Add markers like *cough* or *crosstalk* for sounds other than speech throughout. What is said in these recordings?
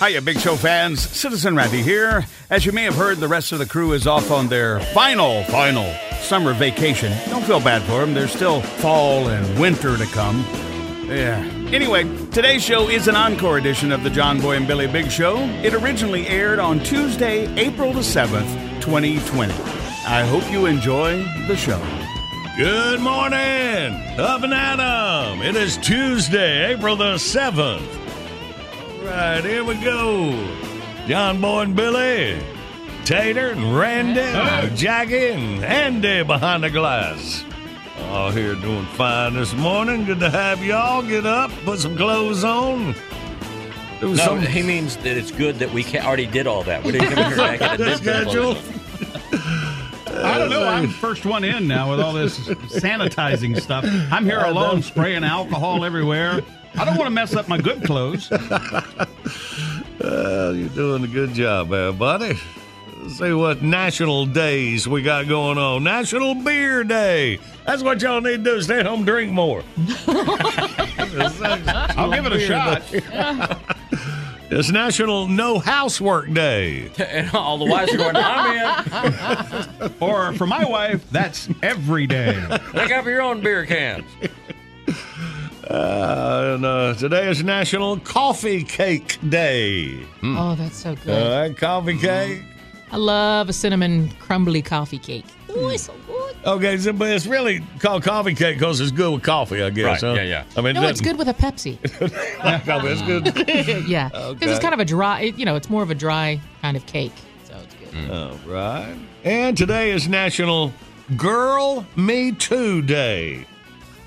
Hiya, Big Show fans. Citizen Randy here. As you may have heard, the rest of the crew is off on their final, final summer vacation. Don't feel bad for them. There's still fall and winter to come. Yeah. Anyway, today's show is an encore edition of the John Boy and Billy Big Show. It originally aired on Tuesday, April the 7th, 2020. I hope you enjoy the show. Good morning, up and. It is Tuesday, April the 7th. All right, here we go. John Boy and Billy, Tater and Randy, Jackie and Andy behind the glass. All here doing fine this morning. Good to have y'all. Get up, put some clothes on. Do No, some he means that it's good that we already did all that. We didn't come here *laughs* back and did that. schedule. I don't know. I'm first one in now with all this sanitizing stuff. I'm here alone spraying alcohol everywhere. I don't want to mess up my good clothes. *laughs* Well, you're doing a good job there, buddy. Let's see what national days we got going on. National Beer Day. That's what y'all need to do. Stay at home, drink more. *laughs* I'll give it a shot. *laughs* It's National No Housework Day. And all the wives are going, I'm in. Or for my wife, that's every day. Pick up your own beer cans. Uh, and uh, today is National Coffee Cake Day. Oh, that's so good. All right, coffee cake. I love a cinnamon crumbly coffee cake. Oh, it's so good. Okay, so, but it's really called coffee cake because it's good with coffee, I guess. Right, huh? yeah, yeah. I mean, No, it's good with a Pepsi. *laughs* coffee. It's good. *laughs* yeah, because Okay. it's kind of a dry. You know, it's more of a dry kind of cake, so it's good. All right. And today is National Girl Me Too Day.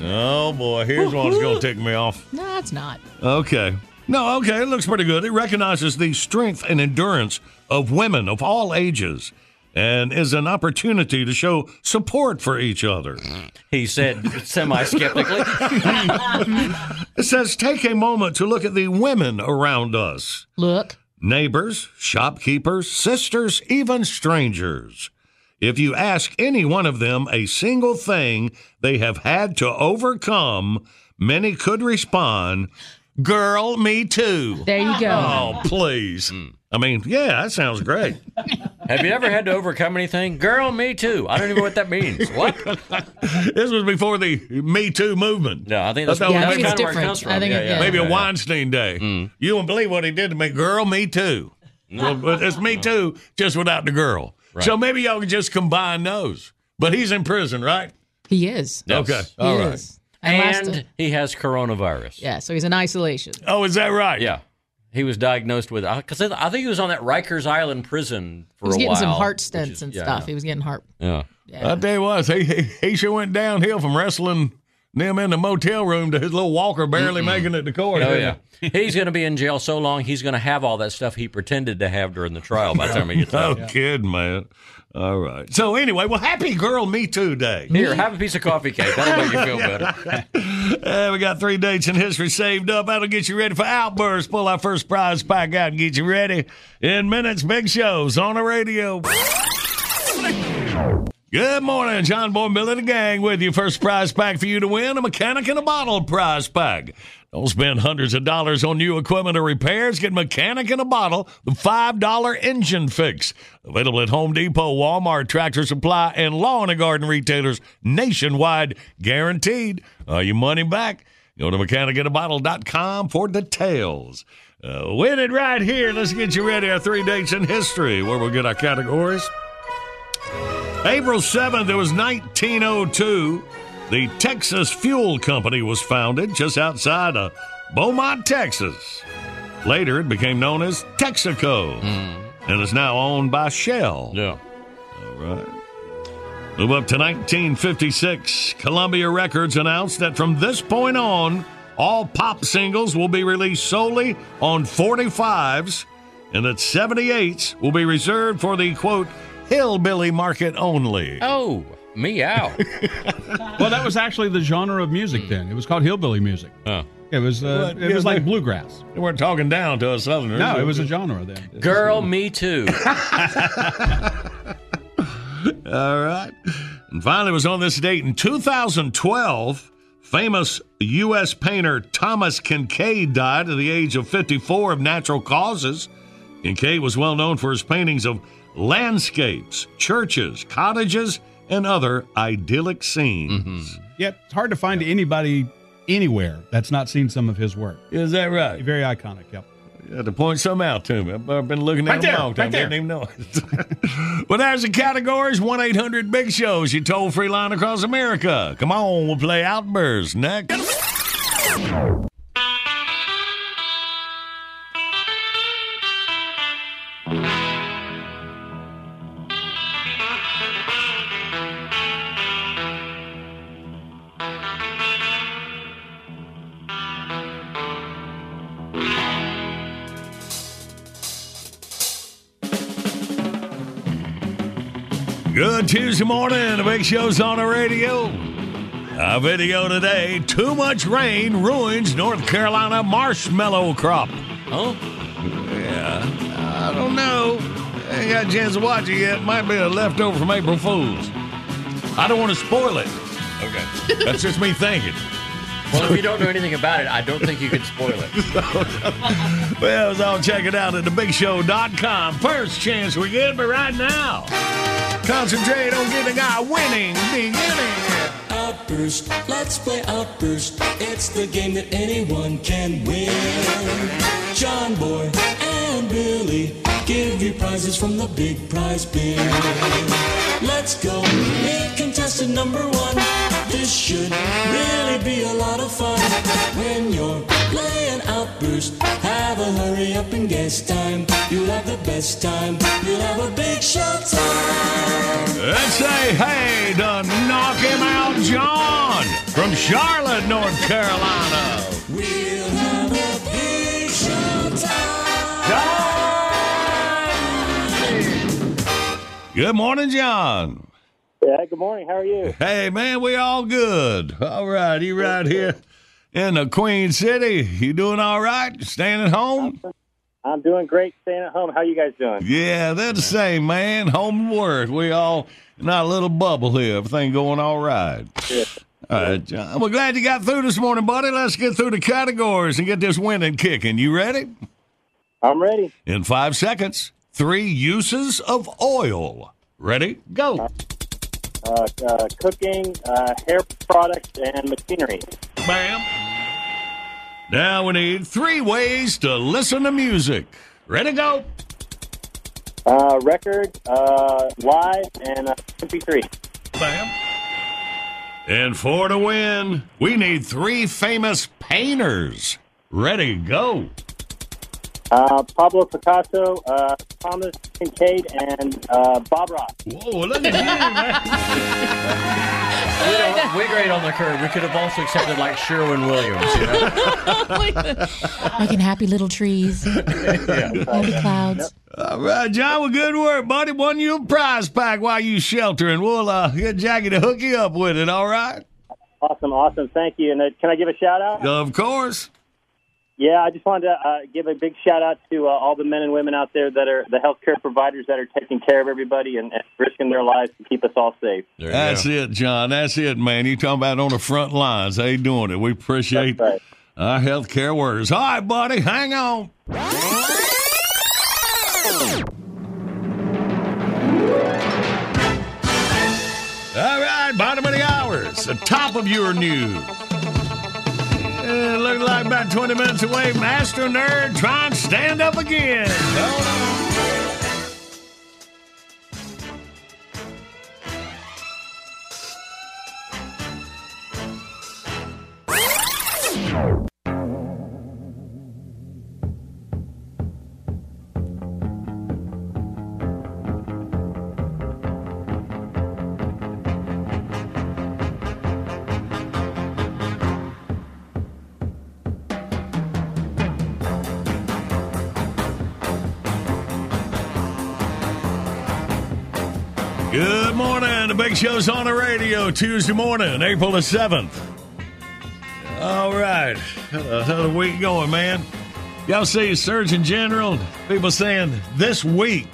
Oh boy, here's one's gonna tick me off. No, it's not. Okay. No, okay, it looks pretty good. It recognizes the strength and endurance of women of all ages and is an opportunity to show support for each other. He said semi skeptically. *laughs* It says take a moment to look at the women around us. Look, neighbors, shopkeepers, sisters, even strangers. If you ask any one of them a single thing they have had to overcome, many could respond, Girl, me too. there you go. Oh, please. Hmm. I mean, yeah, that sounds great. *laughs* Have you ever had to overcome anything? Girl, me too. I don't even know what that means. What? *laughs* this was before the Me Too movement. No, I think that's, I thought Yeah, I maybe, think it's of where it different. comes from. I think yeah, it- yeah. yeah. maybe yeah, a yeah. Weinstein day. Hmm. You won't believe what he did to me. Girl, me too. Well, but it's Me Too, just without the girl. So maybe y'all can just combine those. But he's in prison, right? He is. Yes. Okay. He All right. is. And, And he has coronavirus. yeah, so he's in isolation. Oh, is that right? Yeah. He was diagnosed with uh, because I think he was on that Rikers Island prison for He was a getting while. some heart stents is- and yeah, stuff. Yeah. He was getting heart. yeah. Yeah. I tell you what, he, he, he sure went downhill from wrestling them in the motel room to his little walker barely making it to court. Oh yeah, *laughs* he's going to be in jail so long. He's going to have all that stuff he pretended to have during the trial by the time he gets No out. *laughs* kidding, man. All right. So anyway, well, happy Girl Me Too Day. Here, have a piece of coffee cake. That'll make you feel better. Uh, *laughs* we got three dates in history saved up. That'll get you ready for Outburst. Pull our first prize pack out and get you ready in minutes. Big shows on the radio. Good morning, John Boy and Billy the Gang with you. First prize pack for you to win a mechanic in a bottle prize pack. Don't spend hundreds of dollars on new equipment or repairs. Get mechanic in a bottle, the $5 engine fix. Available at Home Depot, Walmart, Tractor Supply, and Lawn and Garden retailers nationwide. Guaranteed. Are you money back? Go to mechanicinaBottle.com for details. Uh, win it right here. Let's get you ready. Our three dates in history where we'll get our categories. April 7th, it was 1902. The Texas Fuel Company was founded just outside of Beaumont, Texas. Later, it became known as Texaco hmm. and is now owned by Shell. Yeah. All right. Move up to 1956. Columbia Records announced that from this point on, all pop singles will be released solely on 45s and that 78s will be reserved for the quote, hillbilly market only. Oh, me out. *laughs* Well, that was actually the genre of music then. It was called hillbilly music. Oh. It was uh, What? it was like bluegrass. They weren't talking down to us Southerners. No, it was a genre then. *laughs* Girl, me too. *laughs* All right. And finally, it was on this date in 2012. Famous U.S. painter Thomas Kinkade died at the age of 54 of natural causes. Kinkade was well known for his paintings of landscapes, churches, cottages, and other idyllic scenes. Mm-hmm. Yep, it's hard to find anybody anywhere that's not seen some of his work. Is that right? Very iconic. Yep. You had to point some out to me. I've I've been looking at Right them there, a long time. right there. Didn't even know it. *laughs* well, there's the categories. 1 800 Big Shows, your toll free line across America. Come on, we'll play Outburst next. Good Tuesday morning. The Big Show's on the radio. A video today Too much rain ruins North Carolina marshmallow crop. Huh? Yeah, I don't know. I ain't got a chance to watch it yet. Might be a leftover from April Fool's. I don't want to spoil it. okay. That's just me thinking. Well, if you don't know anything about it, I don't think you can spoil it. *laughs* Well, so I'll check it out at thebigshow.com. First chance we get, but right now, concentrate on getting our winning beginning. Outburst, let's play Outburst. It's the game that anyone can win. John Boy and Billy give you prizes from the big prize bin. Let's go, meet contestant number one. This should really be a lot of fun. When you're playing Outburst, have a hurry up and guess time. You'll have the best time. You'll have a big show time. Let's say hey to knock him out, John, from Charlotte, North Carolina. We'll have a big show Good morning, John. Yeah, good morning. How are you? Hey, man, we all good. All right, you right here in the Queen City. You doing all right? Staying at home? I'm doing great staying at home. How you guys doing? Yeah, they're the same, man. Home and work. We all in our little bubble here. Everything going all right. All right, John. We're glad you got through this morning, buddy. Let's get through the categories and get this winning kicking. You ready? I'm ready. In five seconds, three uses of oil. Ready? Go. Uh, uh, cooking, uh, hair products, and machinery. Bam. Now we need three ways to listen to music. Ready? Go. Uh, record, uh, live, and uh, MP3. Bam. And for to win, we need three famous painters. Ready? Go. Uh, Pablo Picasso, uh, Thomas Kinkade, and uh, Bob Ross. Whoa, look at you, man. We, don't, we grade on the curve. We could have also accepted like Sherwin Williams. You know? *laughs* Making happy little trees, *laughs* happy clouds. All right, John, well, good work, buddy. Won you a prize pack while you sheltering. We'll uh, get Jackie to hook you up with it, all right? Awesome, awesome. Thank you. And uh, can I give a shout out? Of course. Yeah, I just wanted to uh, give a big shout out to uh, all the men and women out there that are the healthcare providers that are taking care of everybody and, and risking their lives to keep us all safe. That's it, John. That's it, man. You talking about on the front lines. They doing it. We appreciate That's right. our healthcare workers. All right, buddy, hang on. All right, bottom of the hours, the top of your news. Uh, look like about 20 minutes away, Astro Nerd trying to stand up again. The big show's on the radio Tuesday morning, April the 7th. All right. How's the week going, man? Y'all see Surgeon General, people saying this week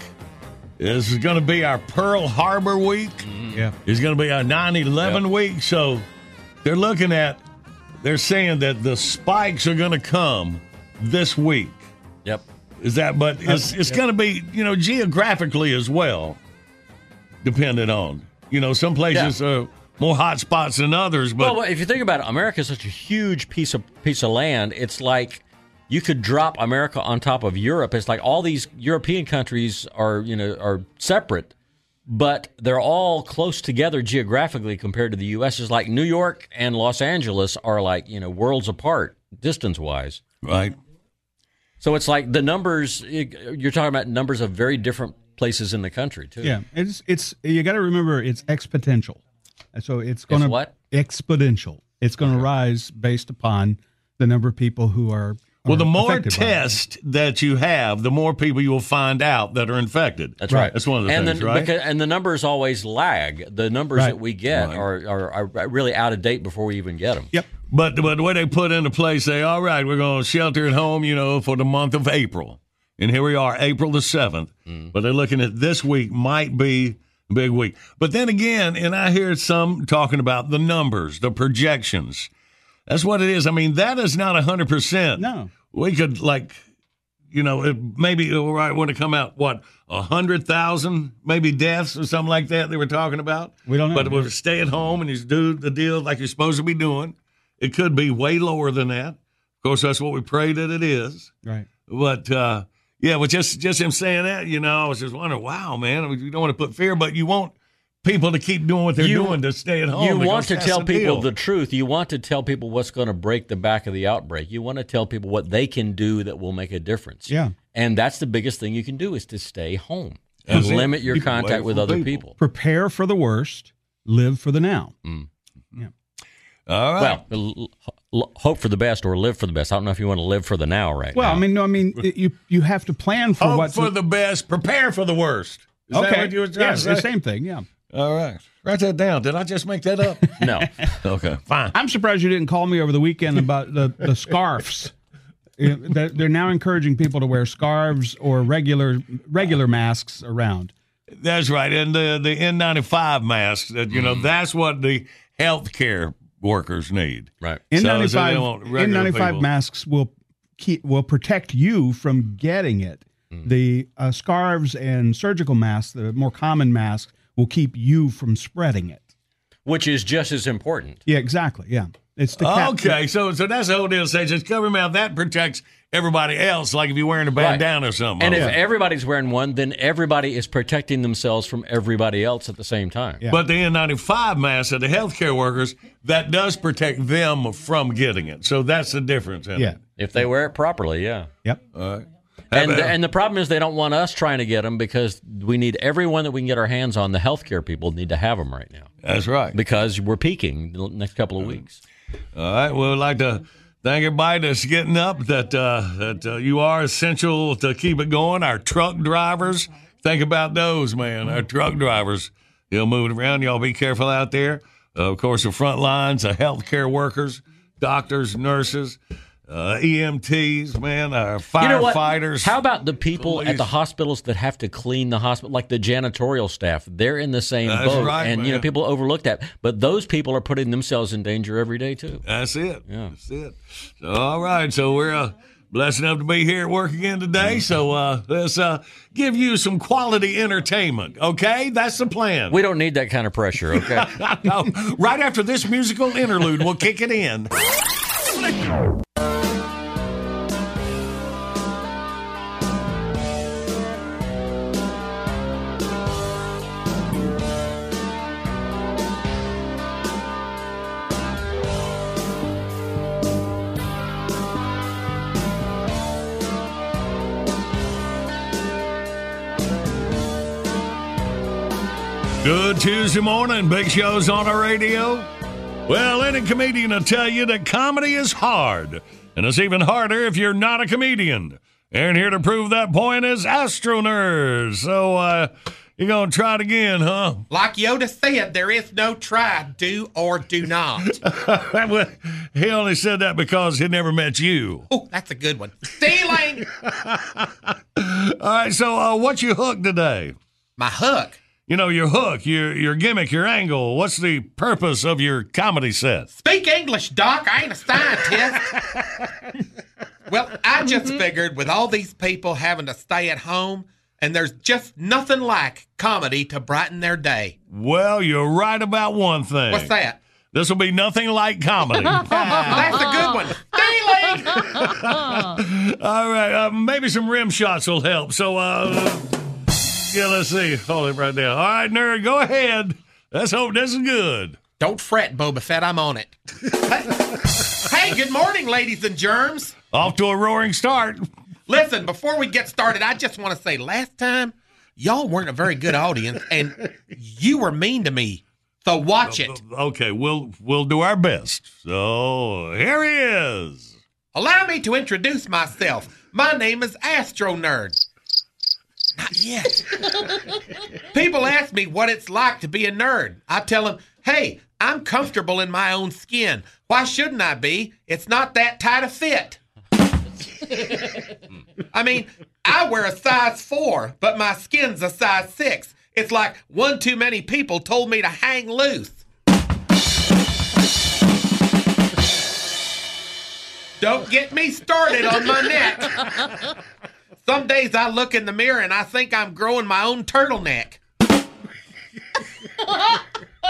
is going to be our Pearl Harbor week. Mm-hmm. Yeah. It's going to be our 9 11 week. So they're looking at, they're saying that the spikes are going to come this week. Yep. Is that, but it's, it's going to be, you know, geographically as well, depending on, you know, some places are uh, more hot spots than others, but well, if you think about it, America is such a huge piece of piece of land. It's like you could drop America on top of Europe. It's like all these European countries are you know are separate, but they're all close together geographically compared to the U.S. It's like New York and Los Angeles are like you know worlds apart distance wise. right. So it's like the numbers. You're talking about numbers of very different places in the country too. Yeah, it's it's you got to remember it's exponential. So it's going to what? exponential. It's going to rise based upon the number of people who are. Well, the more affected by it. tests that you have, the more people you will find out that are infected. That's right. That's one of the and things, the, right? because- and the numbers always lag. The numbers Right. that we get Right. are, are, are really out of date before we even get them. Yep. But but the way they put into place, say, all right, we're going to shelter at home, you know, for the month of April, and here we are, April the seventh. Mm. But they're looking at this week might be a big week. But then again, and I hear some talking about the numbers, the projections. That's what it is. I mean, that is not hundred percent. No. we could like, you know, it, maybe all right when it come out, what a hundred thousand, maybe deaths or something like that. They were talking about. We don't know. But if stay at home and you do the deal like you're supposed to be doing, it could be way lower than that. Of course, that's what we pray that it is. Right. But uh, yeah, but just just him saying that, you know, I was just wondering, wow, man, you don't want to put fear, but you want people to keep doing what they're You- doing to stay at home. You want to tell people deal. the truth. You want to tell people what's going to break the back of the outbreak. You want to tell people what they can do that will make a difference. Yeah. And that's the biggest thing you can do is to stay home and That's it. limit your Keep contact with other people. people. Prepare for the worst. Live for the now. Mm. All right. Well, l- l- hope for the best or live for the best. I don't know if you want to live for the now right Well, now. I mean, no, I mean, *laughs* you you have to plan for Hope what's for the best, prepare for the worst. Is that okay. what you were trying yes, to the say? same thing. Yeah. All right. Write that down. Did I just make that up? *laughs* no. *laughs* okay, fine. I'm surprised you didn't call me over the weekend about the the scarves. You know, They're they're now encouraging people to wear scarves or regular regular masks around. That's right. And the the N95 masks, that you know, Mm. that's what the healthcare workers need. Right. So- so N95 they want regular N95 masks will keep will protect you from getting it. The uh, scarves and surgical masks, the more common masks, will keep you from spreading it. Which is just as important. Yeah, exactly. Yeah, it's the cap- Okay, so so that's the whole deal. Say just cover mouth. That protects everybody else. Like if you're wearing a bandana or something. And if Okay. everybody's wearing one, then everybody is protecting themselves from everybody else at the same time. But the N95 mask of the healthcare workers, that does protect them from getting it. So that's the difference. In Yeah. It. If they wear it properly, yeah. Yep. All right. And the, and the problem is they don't want us trying to get them because we need everyone that we can get our hands on. The healthcare people need to have them right now. That's right. Because we're peaking the next couple of weeks. All right. Well, we'd like to thank everybody that's getting up. That uh, that uh, you are essential to keep it going. Our truck drivers. Think about those, man. Our truck drivers. You know, moving around. Y'all be careful out there. Uh, of course, the front lines, the healthcare workers, doctors, nurses, uh, EMTs, man, our firefighters. You know what? How about the people at the hospitals that have to clean the hospital, like the janitorial staff? They're in the same That's boat, right, and you know people overlook that. But those people are putting themselves in danger every day too. That's it. Yeah. That's it. So, all right. So we're uh, blessed enough to be here at work again today. So uh, let's uh, give you some quality entertainment. Okay, that's the plan. We don't need that kind of pressure. Okay. *laughs* no, right after this musical interlude, we'll kick it in. *laughs* Good Tuesday morning. Big shows on our radio. Well, any comedian will tell you that comedy is hard, and it's even harder if you're not a comedian. And here to prove that point is Astro Nerds. So, uh, you're going to try it again, huh? Like Yoda said, there is no try, do or do not. *laughs* He only said that because he never met you. Oh, that's a good one. Stealing *laughs* All right, so uh, what's your hook today? my hook. You know, your hook, your your gimmick, your angle. What's the purpose of your comedy set? Speak English, Doc. I ain't a scientist. *laughs* well, I just figured with all these people having to stay at home, and there's just nothing like comedy to brighten their day. Well, you're right about one thing. What's that? This will be nothing like comedy. *laughs* That's a good one. Stealing! *laughs* All right, uh, maybe some rim shots will help. So, uh, yeah, let's see. Hold it right there. All right, nerd, go ahead. Let's hope this is good. Don't fret, Boba Fett. I'm on it. hey, good morning, ladies and germs. Off to a roaring start. Listen, before we get started, I just want to say last time, y'all weren't a very good audience and you were mean to me. So watch it. Okay, we'll we'll do our best. So here he is. Allow me to introduce myself. My name is Astro Nerd. Not yet. People ask me what it's like to be a nerd. I tell them, hey, I'm comfortable in my own skin. Why shouldn't I be? It's not that tight a fit. I mean, I wear a size four, but my skin's a size six. It's like one too many people told me to hang loose. Don't get me started on my neck. Some days I look in the mirror and I think I'm growing my own turtleneck.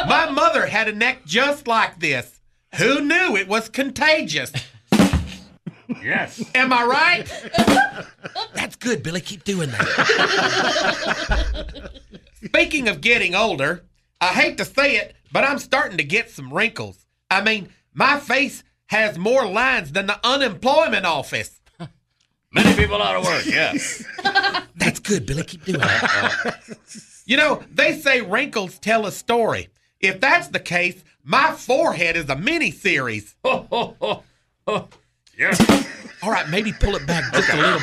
my mother had a neck just like this. Who knew it was contagious? Yes. Am I right? That's good, Billy. Keep doing that. Speaking of getting older, I hate to say it, but I'm starting to get some wrinkles. I mean, my face has more lines than the unemployment office. Many people out of work. Yes. *laughs* That's good, Billy. Keep doing that. you know, they say wrinkles tell a story. If that's the case, my forehead is a mini series. *laughs* yes. All right, maybe pull it back just a little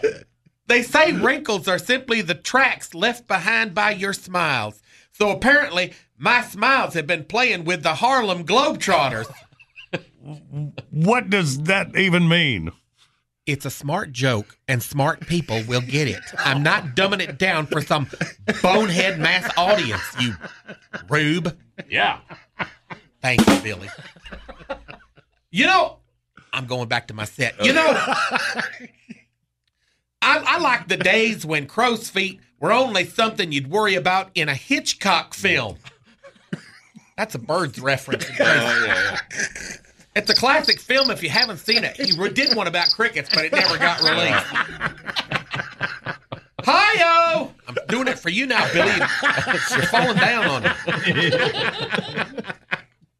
bit. They say wrinkles are simply the tracks left behind by your smiles. So apparently, my smiles have been playing with the Harlem Globetrotters. What does that even mean? It's a smart joke, and smart people will get it. I'm not dumbing it down for some bonehead mass audience, you rube. Yeah. Thank you, Billy. You know, I'm going back to my set. You know, I, I like the days when crow's feet were only something you'd worry about in a Hitchcock film. That's a bird's reference. Oh, It's a classic film if you haven't seen it. He did one about crickets, but it never got released. Hi-yo! I'm doing it for you now, Billy. You're falling down on me.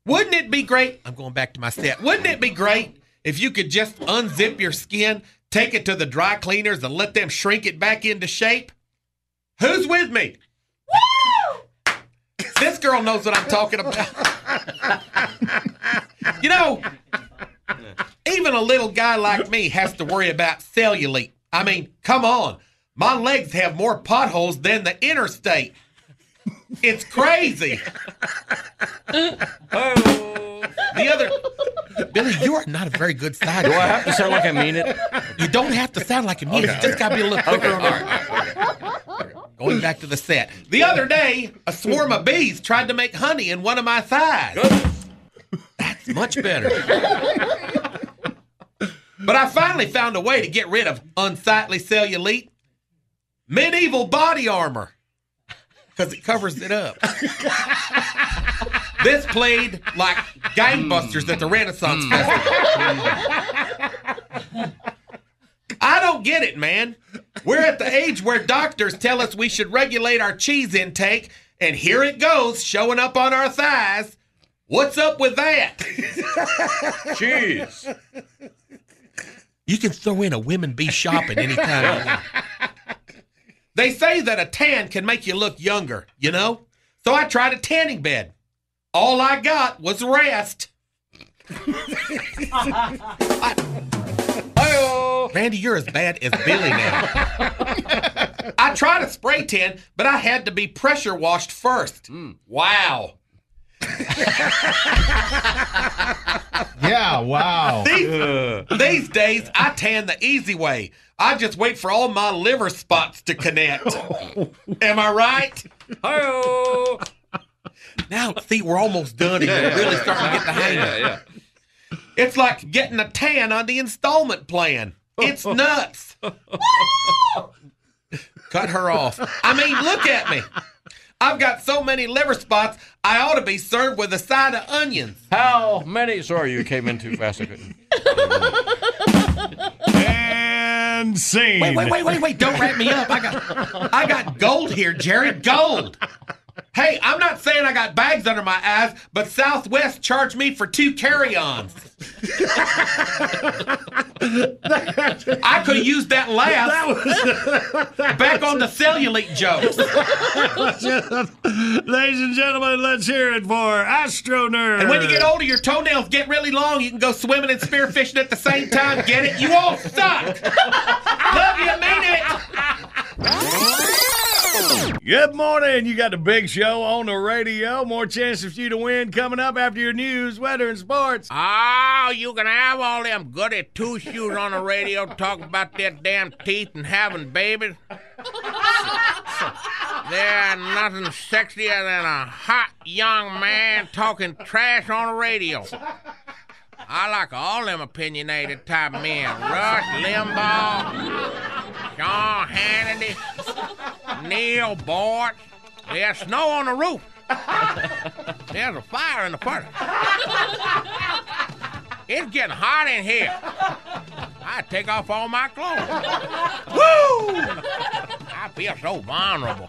Wouldn't it be great? I'm going back to my set. Wouldn't it be great if you could just unzip your skin, take it to the dry cleaners, and let them shrink it back into shape? Who's with me? This girl knows what I'm talking about. *laughs* you know, even a little guy like me has to worry about cellulite. I mean, come on. My legs have more potholes than the interstate. It's crazy. Oh. The other, Billy, you are not a very good side. Do I have to sound like I mean it? You don't have to sound like a mean it. You just got to be a little quicker on it. Going back to the set. The other day, a swarm of bees tried to make honey in one of my thighs. That's much better. But I finally found a way to get rid of unsightly cellulite. Medieval body armor. Because it covers it up. this played like gangbusters at the Renaissance hmm. Festival. I don't get it, man. We're at the age where doctors tell us we should regulate our cheese intake, and here it goes, showing up on our thighs. What's up with that? Cheese. You can throw in a women be shopping anytime. *laughs* They say that a tan can make you look younger, you know? So I tried a tanning bed. All I got was rest. I- *laughs* oh. Randy, you're as bad as Billy now. *laughs* I tried a spray tan, but I had to be pressure washed first. Hmm. Wow. *laughs* Yeah, wow. These, *laughs* these days, I tan the easy way. I just wait for all my liver spots to connect. *laughs* Am I right? Now, see, we're almost done and Yeah, we're really yeah. starting to get the hang Yeah, of it. yeah. It's like getting a tan on the installment plan. It's *laughs* nuts. Cut her off. I mean, look at me. I've got so many liver spots, I ought to be served with a side of onions. How many? Sorry, you came in too fast. I couldn't. And scene. Wait, wait, wait, wait, wait! Don't wrap me up. I got, I got gold here, Jerry. Gold. Hey, I'm not saying I got bags under my eyes, but Southwest charged me for two carry-ons. I could have used that laugh back on the cellulite jokes. *laughs* Ladies and gentlemen, let's hear it for Astro Nerd. And when you get older, your toenails get really long. You can go swimming and spearfishing at the same time. Get it? You all suck. Love you, mean it. Good morning. You got the big show on the radio. More chances for you to win coming up after your news, weather, and sports. Oh, you can have all them goody two shoes on the radio talking about their damn teeth and having babies. There's nothing sexier than a hot young man talking trash on the radio. I like all them opinionated type men. Rush Limbaugh, Sean Hannity, Neal Boortz. There's snow on the roof. There's a fire in the furnace. It's getting hot in here. I take off all my clothes. Woo! I feel so vulnerable.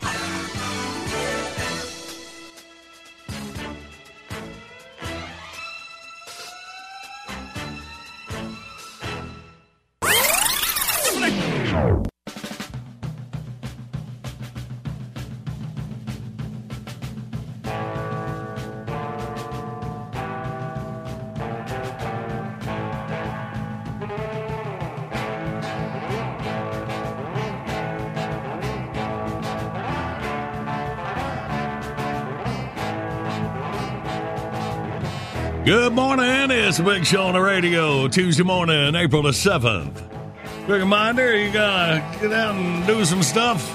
Good morning. It's Big Show on the radio. Tuesday morning, April the 7th. Quick reminder, you gotta get out and do some stuff.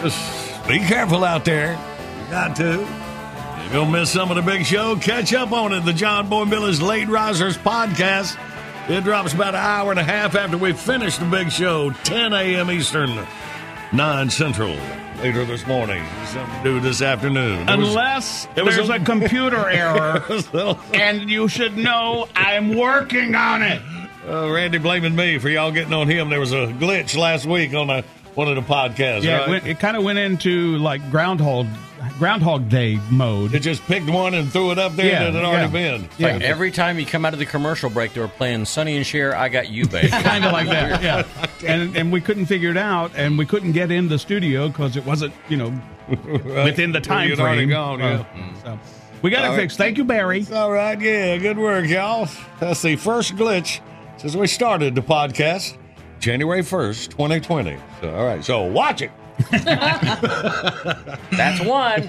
Just be careful out there. You got to. If gonna miss some of the big show. Catch up on it. The John Boy Miller's Late Risers podcast. It drops about an hour and a half after we finish the big show, 10 a.m. Eastern, 9 Central. Later this morning. To do this afternoon. It was- Unless it was there's a- a computer *laughs* error, So- and you should know I'm working on it. Uh, Randy blaming me for y'all getting on him. There was a glitch last week on a, one of the podcasts. Yeah, right? it, went- it kind of went into like Groundhog Groundhog Day mode. It just picked one and threw it up there Yeah, that had already yeah. been. Yeah. Like every time you come out of the commercial break, they were playing Sonny and Cher, I Got You, Babe. *laughs* kind of like that, yeah. And and we couldn't figure it out, and we couldn't get in the studio because it wasn't, you know, *laughs* within the time You'd frame. gone, yeah. Uh, so we got All it right. fixed. Thank you, Barry. All right, yeah, good work, y'all. That's the first glitch since we started the podcast, January 1st, 2020. So, all right, so watch it. *laughs* That's one.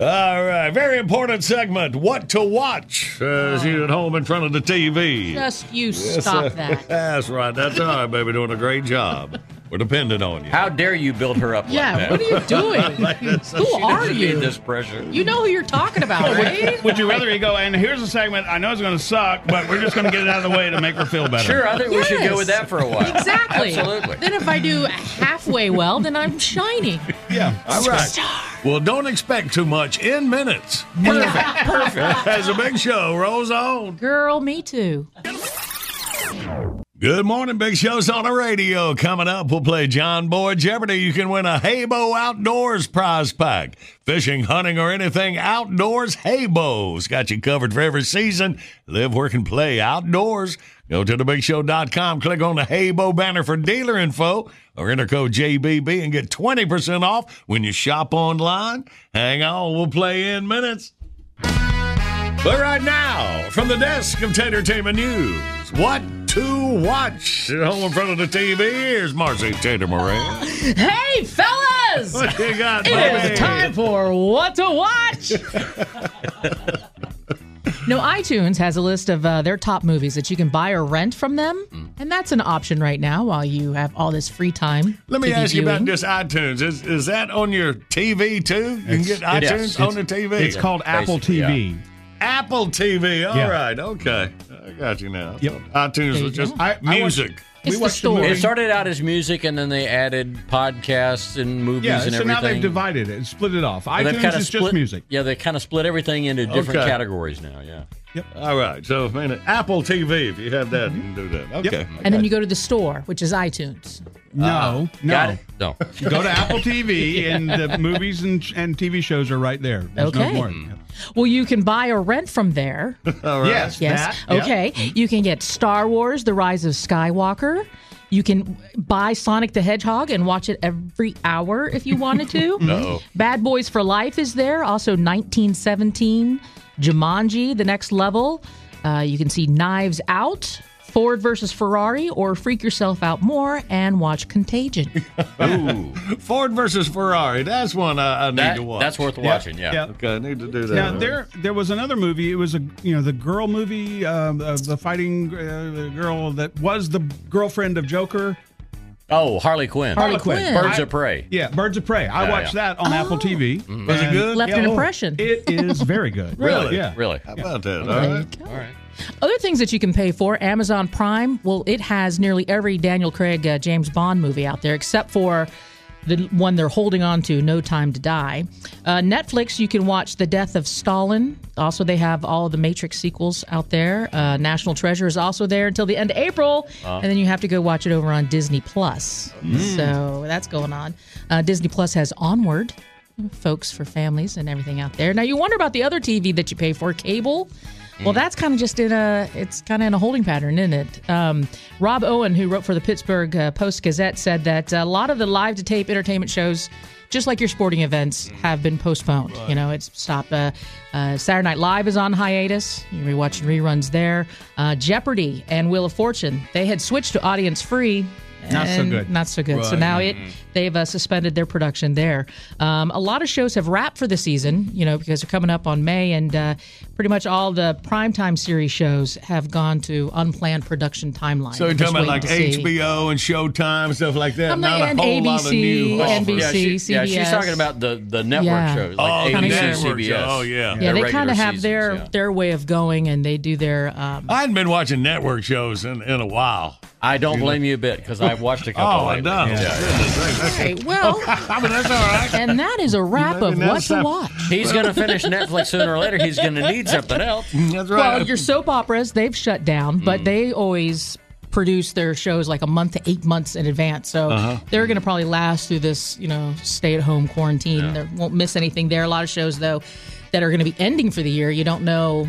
All right, very important segment. What to watch as you at home in front of the TV. Just you Yes, stop uh, that. *laughs* That's right. That's all right, baby. Doing a great job. We're dependent on you. How dare you build her up Yeah, like that? what are you *laughs* doing? That's- Who are you? this pressure. You know who you're talking about, right? Would you rather he go? And here's a segment. I know it's going to suck, but we're just going to get it out of the way to make her feel better. Sure, I think we should go with that for a while. Exactly. Absolutely. Then if I do halfway well, then I'm shining. Yeah. All right. Well, don't expect too much in minutes. Perfect. *laughs* Perfect. As the big show rolls on. Girl, me too. Good morning, Big Show's on the radio. Coming up, we'll play John Boy Jeopardy. You can win a Heybo Outdoors prize pack. Fishing, hunting, or anything outdoors, Heybo's got you covered for every season. Live, work, and play outdoors. Go to thebigshow.com, click on the Heybo banner for dealer info, or enter code JBB and get 20% off when you shop online. Hang on, we'll play in minutes. But right now, from the desk of Tatertainment News, what to watch at home in front of the TV? Here's Marcy Tater Moran. Hey, fellas! What you got, It baby? is time for What to Watch. *laughs* no, iTunes has a list of uh, their top movies that you can buy or rent from them, and that's an option right now while you have all this free time. Let me to be ask you about viewing. this iTunes. Is is that on your TV too? You can get iTunes on the TV. It's called Apple Basically, TV. Apple TV. All Yeah. right, okay, I got you now. Yep. iTunes was just go. I- I music. It's the watched the movie. It started out as music, and then they added podcasts and movies Yeah, and so everything. now they've divided it, split it off. And they've iTunes kinda is split, just music. Yeah, they kind of split everything into different Okay. categories now. Yeah. All right, so I mean, Apple TV. If you have that, you can do that. Mm-hmm. Okay. and then you go to the store, which is iTunes. No, uh, no. Got it? No. Go to Apple TV, and the *laughs* movies and, and TV shows are right there. There's no Okay. more. Hmm. Well, you can buy or rent from there. *laughs* All right. Yes, Yes. that, yeah. okay. You can get Star Wars: The Rise of Skywalker. You can buy Sonic the Hedgehog and watch it every hour if you wanted to. *laughs* Uh-oh. Bad Boys for Life is there. Also, 1917, Jumanji: The Next Level. Uh, you can see Knives Out, Ford versus Ferrari, or freak yourself out more and watch Contagion. *laughs* Ooh, Ford versus Ferrari. That's one I, I need that, to watch. that's worth watching. Yeah. Yeah. Okay, I need to do that. Now there, there was another movie. It was a you know the girl movie, uh, the fighting uh, girl that was the girlfriend of Joker. Oh, Harley Quinn. Harley Quinn. Birds I- of Prey. Yeah, Birds of Prey. I Yeah, watched yeah. that on Apple TV. Was it good? Left an oh, impression. It is very good. Really? Yeah. Really. How about that? All There right. you go. All right. Other things that you can pay for Amazon Prime. Well, it has nearly every Daniel Craig uh, James Bond movie out there, except for the one they're holding on to, No Time to Die. Uh, Netflix, you can watch The Death of Stalin. Also, they have all the Matrix sequels out there. Uh, National Treasure is also there until the end of April, and then you have to go watch it over on Disney Plus. So that's going on. Uh, Disney Plus has Onward. Folks for families and everything out there. Now you wonder about the other TV that you pay for, cable. Well, that's kind of just in a it's kind of in a holding pattern, isn't it? Um, Rob Owen, who wrote for the Pittsburgh uh, Post Gazette, said that a lot of the live to tape entertainment shows, just like your sporting events, have been postponed. You know, it's stopped. Uh, uh, Saturday Night Live is on hiatus. You're watching reruns there. Uh, Jeopardy and Wheel of Fortune, they had switched to audience free. Not so good. Not so good. So Right. now it they've uh, suspended their production there. Um, a lot of shows have wrapped for the season, you know, because they're coming up on May, and uh, pretty much all the primetime series shows have gone to unplanned production timelines. So you're talking about like waiting see. HBO and Showtime stuff like that. I'm Not like- a and whole lot of new ABC, offers. NBC. Yeah, she, yeah, she's talking about the, the network Yeah. shows like Oh, ABC, network CBS. show. Oh, yeah. Yeah, Their they kind of have seasons, their yeah. their way of going, and they do their. Um, I hadn't been watching network shows in, in a while. I don't blame you a bit because I've watched a couple. Oh, I lately. know. Yeah. Goodness, that's- okay, well, I mean, that's all right. and that is a wrap of what that's to watch. He's going to finish Netflix sooner or later. He's going to need something else. That's right. Well, your soap operas, they've shut down, Mm. but they always produce their shows like a month to eight months in advance. So Uh-huh. they're going to probably last through this, you know, stay at home quarantine. They won't miss anything there. A lot of shows though that are going to be ending for the year. You don't know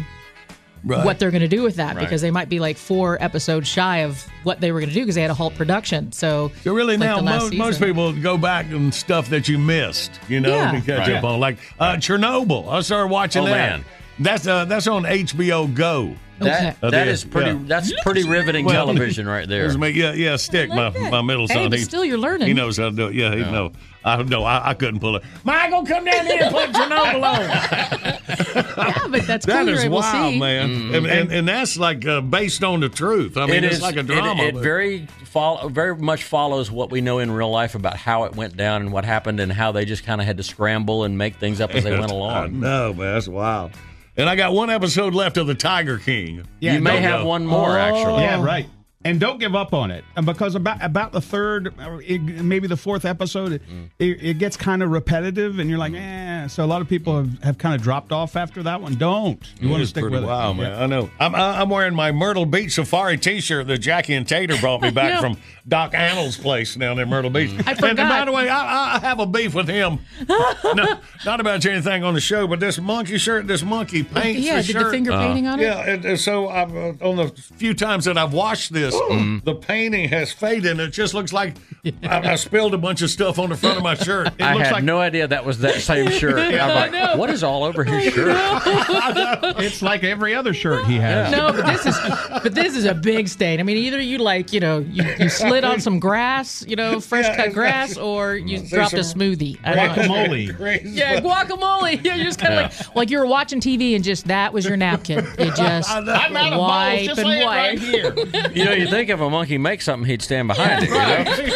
Right. what they're going to do with that Right. because they might be like four episodes shy of what they were going to do because they had a halt production. So So really like now most, most people go back and stuff that you missed, you know, Yeah. to catch Right. up on. Like uh, Chernobyl. I started watching Oh, that. man. That's uh, that's on HBO Go. That Uh, that the- is pretty. yeah. That's pretty riveting Well, *laughs* television right there. Me- Yeah, yeah, stick my my middle son. but he, still you're learning. he knows how to do it. Yeah, he know. I know. I, I couldn't pull it. Michael, come down here and put Chernobyl on. *laughs* yeah, but that's cool. *laughs* That you're is able wild, see. man. And, and, and that's like uh, based on the truth. I mean, It it's is- like a it- drama. It, but- very follow, very much follows what we know in real life about how it went down and what happened and how they just kind of had to scramble and make things up as they went along. No, man. That's wild. And I got one episode left of the Tiger King. Yeah, you may have go. one more oh. actually. Yeah, right. And don't give up on it, and because about about the third, uh, maybe the fourth episode, it, mm. it, it gets kind of repetitive, and you're like, mm. eh. So a lot of people have, have kind of dropped off after that one. Don't you want to stick pretty with it? wild, man. I know. I'm, I- I'm wearing my Myrtle Beach Safari T-shirt that Jackie and Tater brought me *laughs* back know. from Doc Antle's place down in Myrtle Beach. I And, and by the way, I, I have a beef with him. *laughs* no, not about anything on the show, but this monkey shirt, this monkey paints Yeah, the did the finger painting on it? Yeah, and, and so I've, uh, on the few times that I've washed this, the painting has faded. and It just looks like I, I spilled a bunch of stuff on the front of my shirt. It I looks had like no idea that was that same *laughs* shirt. yeah, I'm like, what is all over his shirt? *laughs* It's like every other shirt he has. No, but this is but this is a big stain. I mean, either you like you know you, you slid on some grass, you know, *laughs* fresh Yeah, cut grass, or you There's dropped a smoothie. I don't. Guacamole. *laughs* Yeah, guacamole. *laughs* You're just kind of like like you were watching TV and just that was your napkin. You just I know. I'm out of balls. wipe Just and wipe. right here. You know, you think if a monkey makes something, he'd stand behind it. You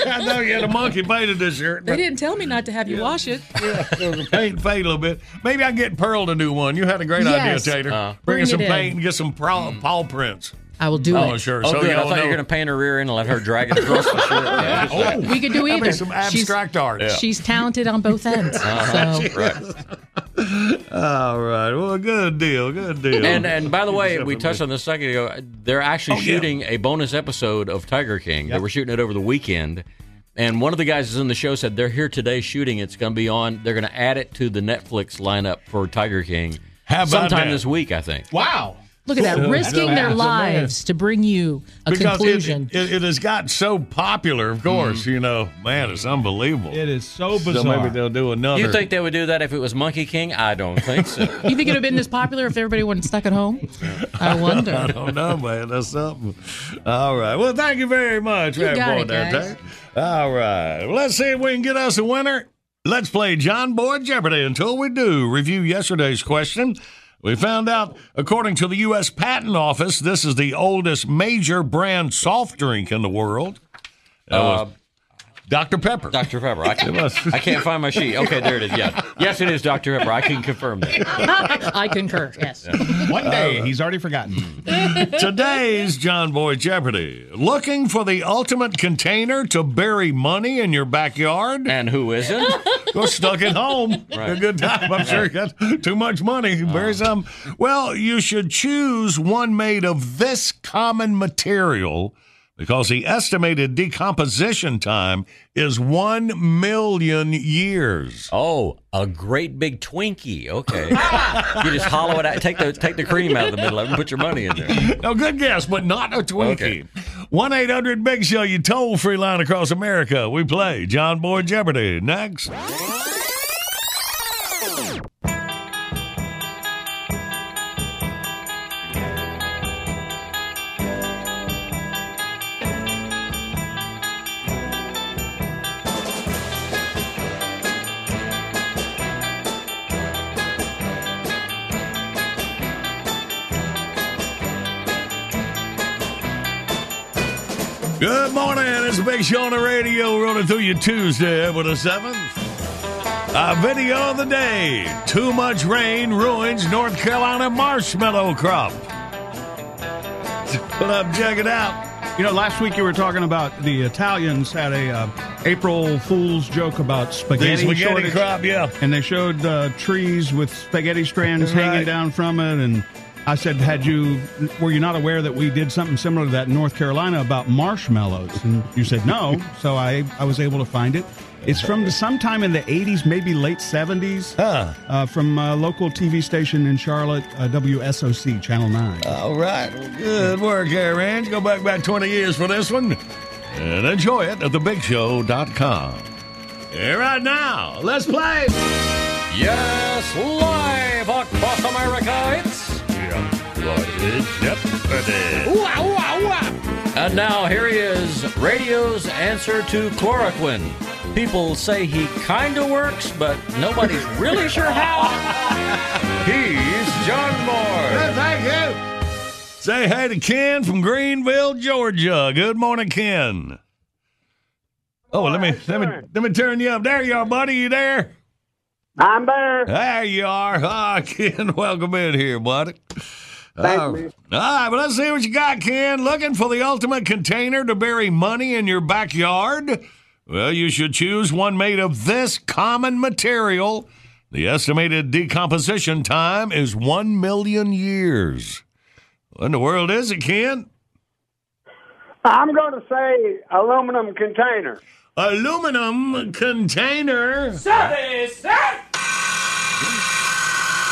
know? I know you had a monkey painted this shirt. They didn't tell me not to have you wash it. Yeah, so the paint fade a little bit. Maybe I can get Pearl to do one. You had a great Yes. idea, Tater. Uh, Bring, Bring some it in. paint and get some paw, paw prints. I will do Oh, it. Oh, sure. Oh, so good. I y'all thought you were going to paint her rear end and let her drag it across the shirt. *laughs* Yeah. Oh, We could do I mean, either. some She's- abstract art. She's talented on both ends. *laughs* Uh-huh. So Right. All right. Well, good deal. Good deal. And and by the way, we touched on this a second ago. They're actually Oh, yeah. shooting a bonus episode of Tiger King. They were shooting it over the weekend. And one of the guys who's in the show said they're here today shooting. It's going to be on. They're going to add it to the Netflix lineup for Tiger King How about sometime that? this week, I think. Wow. Look at that, Cool. risking their lives to bring you a because conclusion. it, it has got so popular, of course, mm. you know, man, it's unbelievable. It is so bizarre. so maybe they'll do another. You think they would do that if it was Monkey King? I don't think so. *laughs* you think it'd have been this popular if everybody wasn't stuck at home? I *laughs* wonder. I don't know, man. That's something. All right. Well, thank you very much. You got it, guys. Tate. All right. Well, let's see if we can get us a winner. Let's play John Boy Jeopardy. Until we do, review yesterday's question. We found out, according to the U.S. Patent Office, this is the oldest major brand soft drink in the world. Was uh, Dr. Pepper. Dr. Pepper. I, It can, was. I can't find my sheet. Okay, there it is. Yeah. Yes, it is Dr. Pepper. I can confirm that. *laughs* I concur. Yes. One day he's already forgotten. *laughs* Today's John Boy Jeopardy. Looking for the ultimate container to bury money in your backyard? And who isn't? *laughs* Well, stuck at home. Right. A good time. I'm sure you got too much money. Bury uh-huh. some. Well, you should choose one made of this common material because the estimated decomposition time is one million years. Oh, a great big Twinkie. Okay. you just hollow it out. Take the take the cream out of the middle of it and put your money in there. No, good guess, but not a Twinkie. 1 800 Big Show, you toll free line across America. We play John Boy Jeopardy. Next. Good morning. It's a big show on the radio running through you Tuesday, April the 7th. A video of the day. Too much rain ruins North Carolina marshmallow crop. Put up, check it out. You know, last week you were talking about the Italians had a uh, April Fool's joke about The spaghetti, spaghetti shortage, crop, yeah. and they showed uh, trees with spaghetti strands Right. hanging down from it, and I said, "Had you were you not aware that we did something similar to that in North Carolina about marshmallows?" And you said no. So I I was able to find it. It's from sometime in the 80s, maybe late 70s, uh, from a local TV station in Charlotte, uh, WSOC, Channel 9. All right. Well, good work, Range. Go back about 20 years for this one and enjoy it at thebigshow.com. Here right now, let's play. Yes, live across America, it's Jeopardy. Ah, ah, ah. And now here he is, radio's answer to chloroquine. People say he kind of works, but nobody's really sure how. *laughs* He's John Moore. Thank you. Say hey to Ken from Greenville, Georgia. Good morning, Ken. Oh, let me let me let me turn you up. There you are, buddy. You there? I'm there. There you are. Ah, *laughs* Ken, welcome in here, buddy. Thank oh. All you. All right, well, let's see what you got, Ken. Looking for the ultimate container to bury money in your backyard? Well, you should choose one made of this common material. The estimated decomposition time is one million years. What in the world is it, Ken? I'm going to say aluminum container. Aluminum container.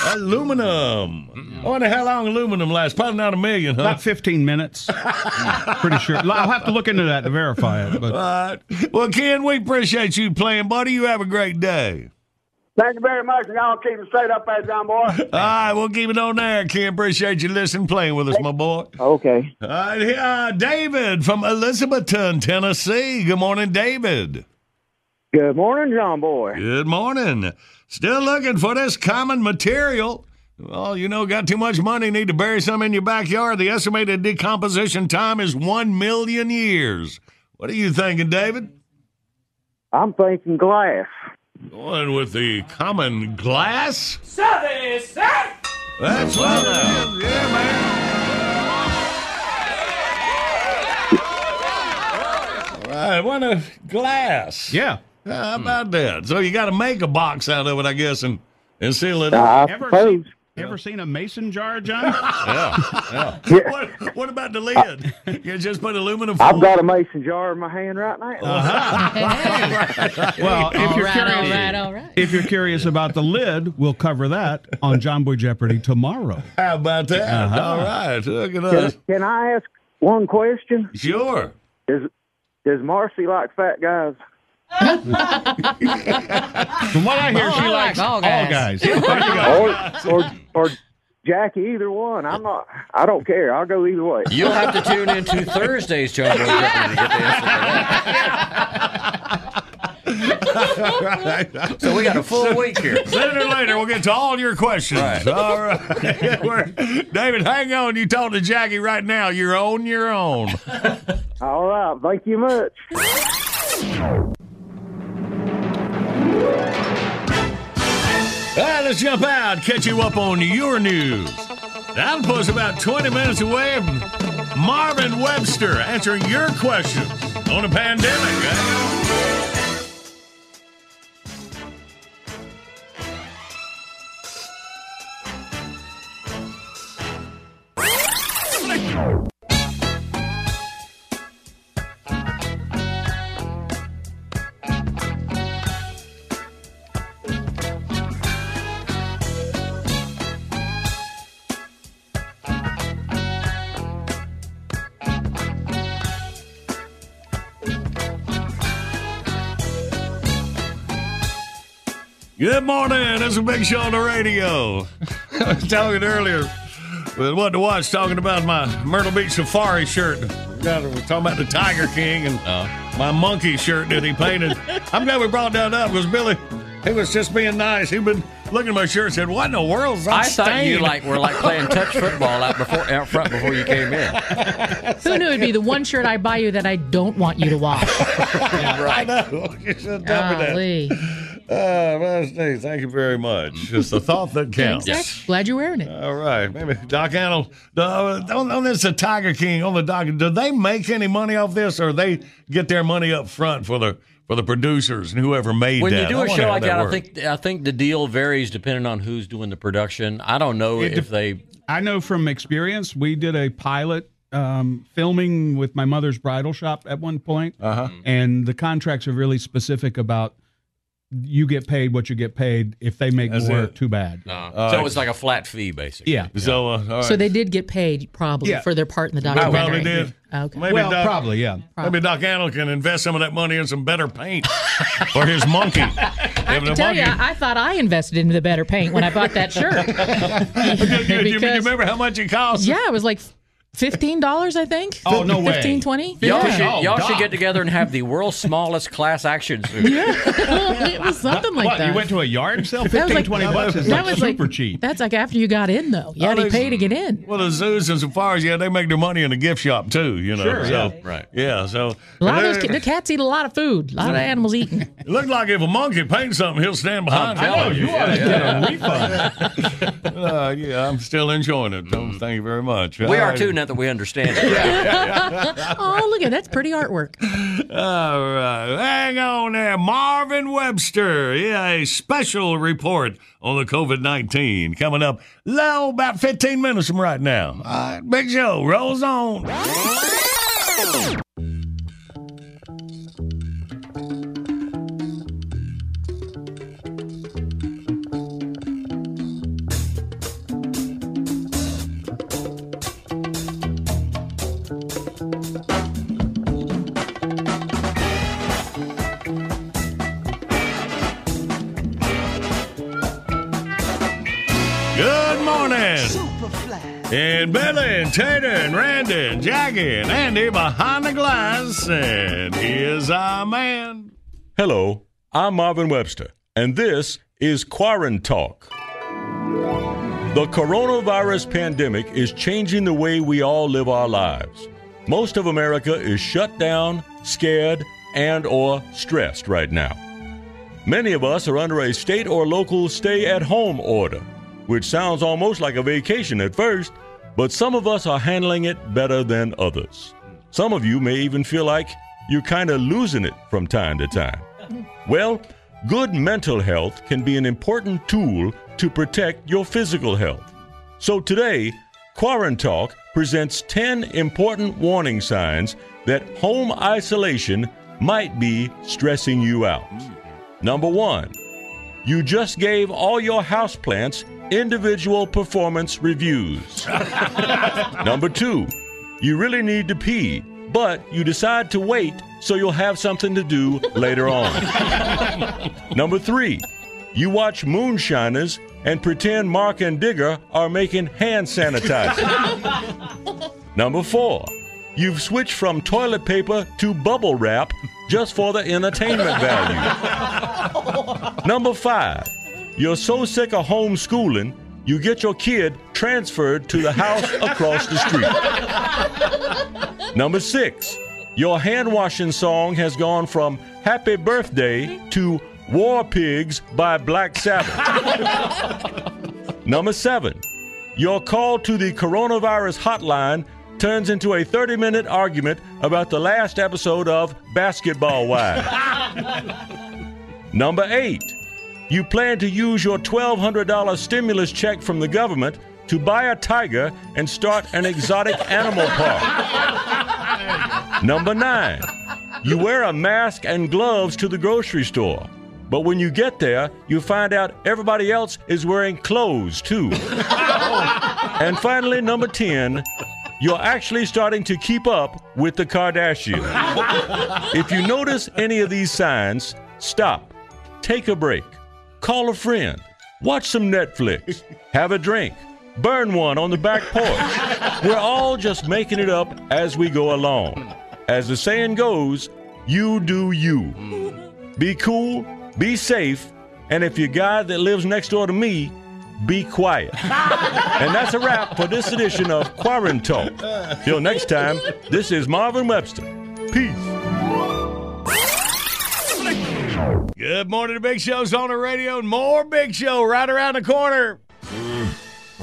Aluminum. I wonder how long aluminum lasts. Probably not a million, huh? About 15 minutes. *laughs* Pretty sure. I'll have to look into that to verify it. But All right. Well, Ken, we appreciate you playing, buddy. You have a great day. Thank you very much, and y'all keep it straight up there, John Boy. All right, we'll keep it on there, Ken. Appreciate you listening, playing with us, my boy. Okay. All right, here, uh, David from Elizabethton, Tennessee. Good morning, David. Good morning, John Boy. Good morning. Still looking for this common material. Well, you know, got too much money, need to bury some in your backyard. The estimated decomposition time is one million years. What are you thinking, David? I'm thinking glass. Going with the common glass? That's what it is. Yeah, man. All right, what a glass. yeah. How about that? So you got to make a box out of it, I guess, and, and seal it I up. Ever suppose. seen, ever seen a mason jar, John? *laughs* Yeah, yeah. *laughs* What, what about the lid? You just put aluminum foil? I've got a mason jar in my hand right now. *laughs* well, if All you're right, curious, all right, all right. if you're curious about the lid, we'll cover that on John Boy Jeopardy tomorrow. How about that? Uh-huh. All right, look at Can, us. can I ask one question? Sure. Does Does Marcy like fat guys? From what I hear, Oh, she I likes all all guys. guys. There you go. or, or or Jackie? Either one. I'm not. I don't care. I'll go either way. You'll have to tune in to *laughs* Thursday's John Boy Jeopardy to get the answer to that. *laughs* So we got a full week here. Sooner or later, we'll get to all your questions. Right. All right. *laughs* We're- David, hang on. You talk to Jackie right now. You're on your own. All right. Thank you much. All right, let's jump out, catch you up on your news. Outpost about 20 minutes away. Marvin Webster answering your questions on a pandemic. eh? Good morning. This is a big show on the radio. *laughs* I was talking earlier with what to watch, talking about my Myrtle Beach Safari shirt. God, we're talking about the Tiger King and uh-huh. my monkey shirt that he painted. *laughs* I'm glad we brought that up because Billy, he was just being nice. He'd been looking at my shirt and said, What in the world's that I thought you stain?" like were like playing *laughs* touch football out before out front before you came in. Who knew it'd be the one shirt I buy you that I don't want you to wash? I know. You should tell me that. Golly. Uh, well, Steve, thank you very much. *laughs* It's the thought that counts. Yes. Glad you're wearing it. All right, maybe Doc Antle. Uh, on, on this, the Tiger King on the doc. Do they make any money off this, or they get their money up front for the for the producers and whoever made When that? you do I a show how like that, I think I think the deal varies depending on who's doing the production. I don't know It if de- they I know from experience, we did a pilot um, filming with my mother's bridal shop at one point, uh-huh. and the contracts are really specific about you get paid what you get paid. If they make That's more, it. too bad. so it was like a flat fee, basically. Yeah. So, uh, all right. So they did get paid probably Yeah. for their part in the They documentary. probably did. Okay. Maybe Well, Doc, probably, yeah. Maybe Doc Antle can invest some of that money in some better paint *laughs* for his monkey. I have to tell you, I, I thought I invested into the better paint when I bought that shirt. *laughs* do, you, do you Because- remember how much it cost? yeah, it was like fifteen dollars, I think. Oh, no way. 15, 20? Y'all, Yeah. should, y'all should get together and have the world's smallest class action suit. it was something like what, that. you went to a yard sale? That 15, was like- 20 bucks is that like was like- super cheap. That's like after you got in, though. You had Oh, to they- pay to get in. Well, the zoos and safaris, yeah, they make their money in the gift shop too. You know, Sure, so yeah. Right. yeah. So A lot of those the cats eat a lot of food. A lot of animals eating. *laughs* It looked like if a monkey paints something, he'll stand behind I'm it. telling you. ought to Yeah, get a refund. *laughs* Uh, yeah, I'm still enjoying it. So thank you very much. We are too, now that we understand it. *laughs* *laughs* oh, look at that's pretty artwork. All right. Hang on there. Marvin Webster. Yeah, a special report on the COVID 19 coming up low about 15 minutes from right now. All right, big show rolls on. And Billy and Tater and Randy and Jackie and Andy behind the glass. And here's our man. Hello, I'm Marvin Webster, and this is Quarant Talk. The coronavirus pandemic is changing the way we all live our lives. Most of America is shut down, scared, and or stressed right now. Many of us are under a state or local stay-at-home order, which sounds almost like a vacation at first, but some of us are handling it better than others. Some of you may even feel like you're kind of losing it from time to time. Well, good mental health can be an important tool to protect your physical health. So today, Quarantalk presents 10 important warning signs that home isolation might be stressing you out. Number one, you just gave all your houseplants individual performance reviews. *laughs* Number two, you really need to pee, but you decide to wait so you'll have something to do later on. *laughs* Number three, you watch Moonshiners and pretend Mark and Digger are making hand sanitizer. *laughs* Number four, you've switched from toilet paper to bubble wrap just for the entertainment value. Number five, you're so sick of homeschooling, you get your kid transferred to the house *laughs* across the street. Number six, your hand washing song has gone from Happy Birthday to War Pigs by Black Sabbath. *laughs* Number seven, your call to the coronavirus hotline turns into a 30 minute argument about the last episode of Basketball Wives. *laughs* Number eight, you plan to use your $1,200 stimulus check from the government to buy a tiger and start an exotic *laughs* animal park. Number nine, you wear a mask and gloves to the grocery store. But when you get there, you find out everybody else is wearing clothes too. *laughs* and finally, number 10, you're actually starting to keep up with the Kardashians. *laughs* if you notice any of these signs, stop, take a break, call a friend, watch some Netflix, *laughs* have a drink, burn one on the back porch. *laughs* We're all just making it up as we go along. As the saying goes, you do you. Be cool, be safe, and if you're a guy that lives next door to me, be quiet. *laughs* and that's a wrap for this edition of Quarant Talk. Till next time, this is Marvin Webster. Peace. Good morning, the Big Show's on the radio, and more Big Show right around the corner. Hmm,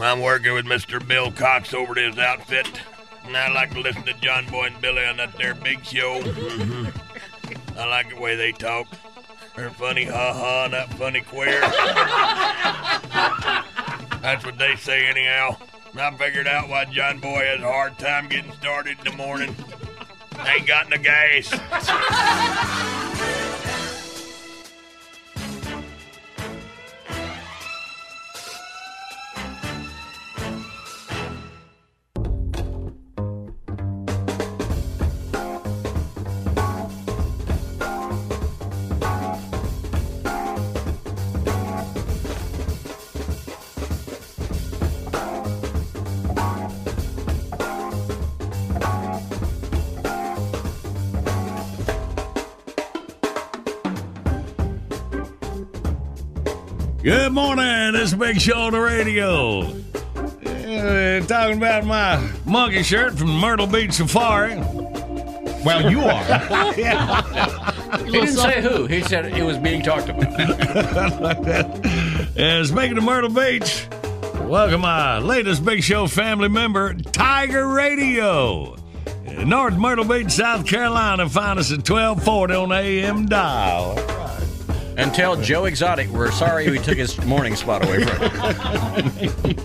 I'm working with Mr. Bill Cox over at his outfit, and I like to listen to John Boy and Billy on that there big show. Mm-hmm. I like the way they talk. They're funny, ha ha, not funny queer. That's what they say, anyhow. I figured out why John Boy has a hard time getting started in the morning. Ain't got no gas. Big Show on the radio. Uh, talking about my monkey shirt from Myrtle Beach Safari. Well, you are. *laughs* *laughs* He didn't say who. He said it was being talked about. And *laughs* speaking of Myrtle Beach, welcome my latest Big Show family member, Tiger Radio. North Myrtle Beach, South Carolina. Find us at 1240 on AM dial. And tell Joe Exotic we're sorry we took his morning spot away from him. *laughs*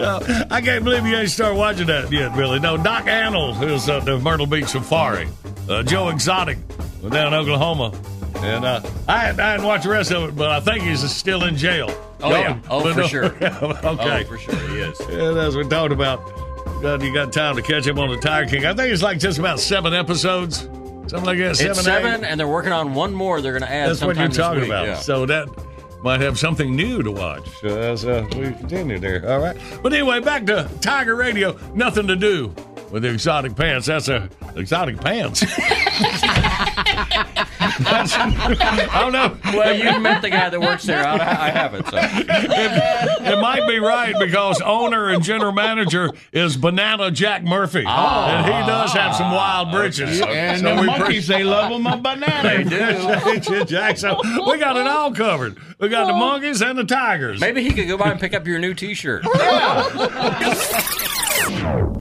No, I can't believe you ain't started watching that yet, Billy. No, Doc Antle's is at the Myrtle Beach Safari. Uh, Joe Exotic down in Oklahoma. And uh, I, hadn't- I hadn't watched the rest of it, but I think he's still in jail. Oh, yeah. Oh, for no- sure. *laughs* okay. Oh, for sure he is. Yeah, that's what we talked about. God, you got time to catch up on the Tiger King. I think it's like just about seven episodes. Something like that. It's seven, eight. and they're working on one more. They're going to add. That's what you're talking week. about. Yeah. So that might have something new to watch as uh, we continue there. All right. But anyway, back to Tiger Radio. Nothing to do with the exotic pants. That's a exotic pants. That's- I don't know. Well, you met the guy that works there. I, I haven't. So. it, it might be right because owner and general manager is Banana Jack Murphy, ah. and he does have some wild britches. And the we monkeys, they love them a banana. They do. *laughs* Jack. So we got it all covered. We got the monkeys and the tigers. Maybe he could go by and pick up your new T-shirt. *laughs*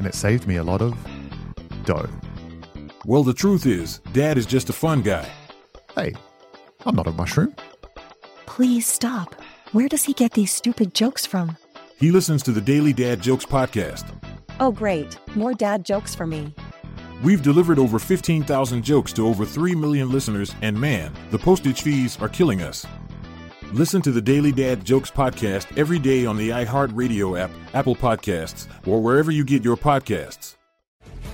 and it saved me a lot of dough. Well, the truth is, Dad is just a fun guy. Hey, I'm not a mushroom. Please stop. Where does he get these stupid jokes from? He listens to the Daily Dad Jokes podcast. Oh, great. More dad jokes for me. We've delivered over 15,000 jokes to over 3 million listeners, and man, the postage fees are killing us. Listen to the Daily Dad Jokes podcast every day on the iHeartRadio app, Apple Podcasts, or wherever you get your podcasts.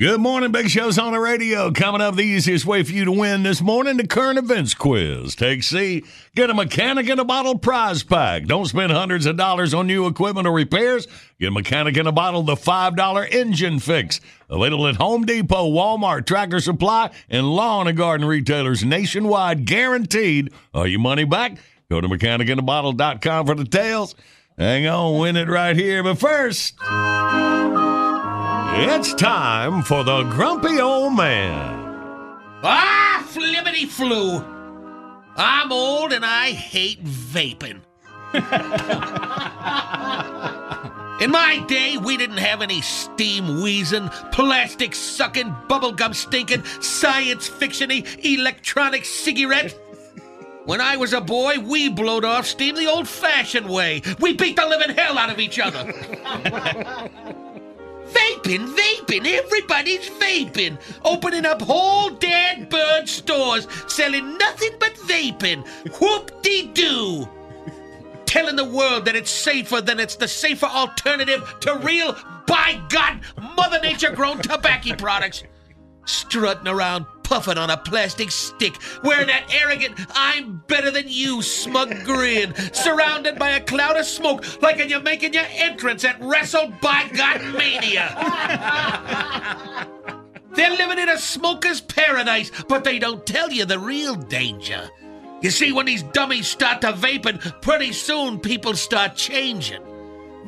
Good morning, Big Show's on the radio. Coming up, the easiest way for you to win this morning, the current events quiz. Take C, get a mechanic in a bottle prize pack. Don't spend hundreds of dollars on new equipment or repairs. Get a mechanic in a bottle the $5 engine fix. Available at Home Depot, Walmart, Tractor Supply, and lawn and garden retailers nationwide. Guaranteed. Are you money back? Go to mechanicinabottle.com for details. Hang on, win it right here. But first, it's time for the grumpy old man. Ah, flippity flu. I'm old and I hate vaping. *laughs* In my day, we didn't have any steam wheezing, plastic sucking, bubblegum stinking, science fictiony, electronic cigarette. When I was a boy, we blowed off steam the old fashioned way. We beat the living hell out of each other. *laughs* vaping, vaping, everybody's vaping. Opening up whole dead bird stores, selling nothing but vaping. Whoop de doo telling the world that it's safer than it's the safer alternative to real, by God, Mother Nature grown tobacco products. Strutting around, puffing on a plastic stick, wearing that arrogant, I'm better than you smug grin, surrounded by a cloud of smoke like when you're making your entrance at Wrestle by God Mania. *laughs* They're living in a smoker's paradise, but they don't tell you the real danger. You see, when these dummies start to vaping, pretty soon people start changing.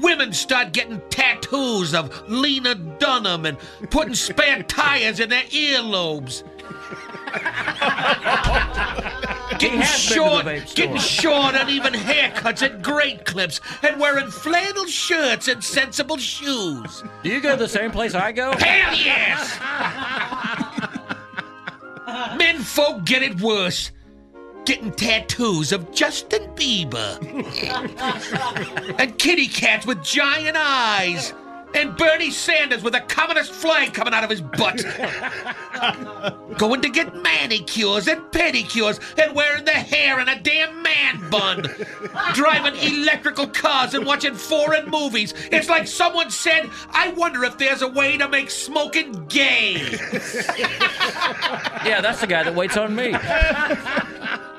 Women start getting tattoos of Lena Dunham and putting spare tires in their earlobes. *laughs* getting has been to the short, vape getting short, uneven haircuts and great clips, and wearing flannel shirts and sensible shoes. Do you go to the same place I go? Hell yes! Men folk get it worse. Getting tattoos of Justin Bieber. *laughs* and kitty cats with giant eyes. And Bernie Sanders with a communist flag coming out of his butt. *laughs* Going to get manicures and pedicures and wearing their hair in a damn man bun. Driving electrical cars and watching foreign movies. It's like someone said, I wonder if there's a way to make smoking gay. Yeah, that's the guy that waits on me. *laughs*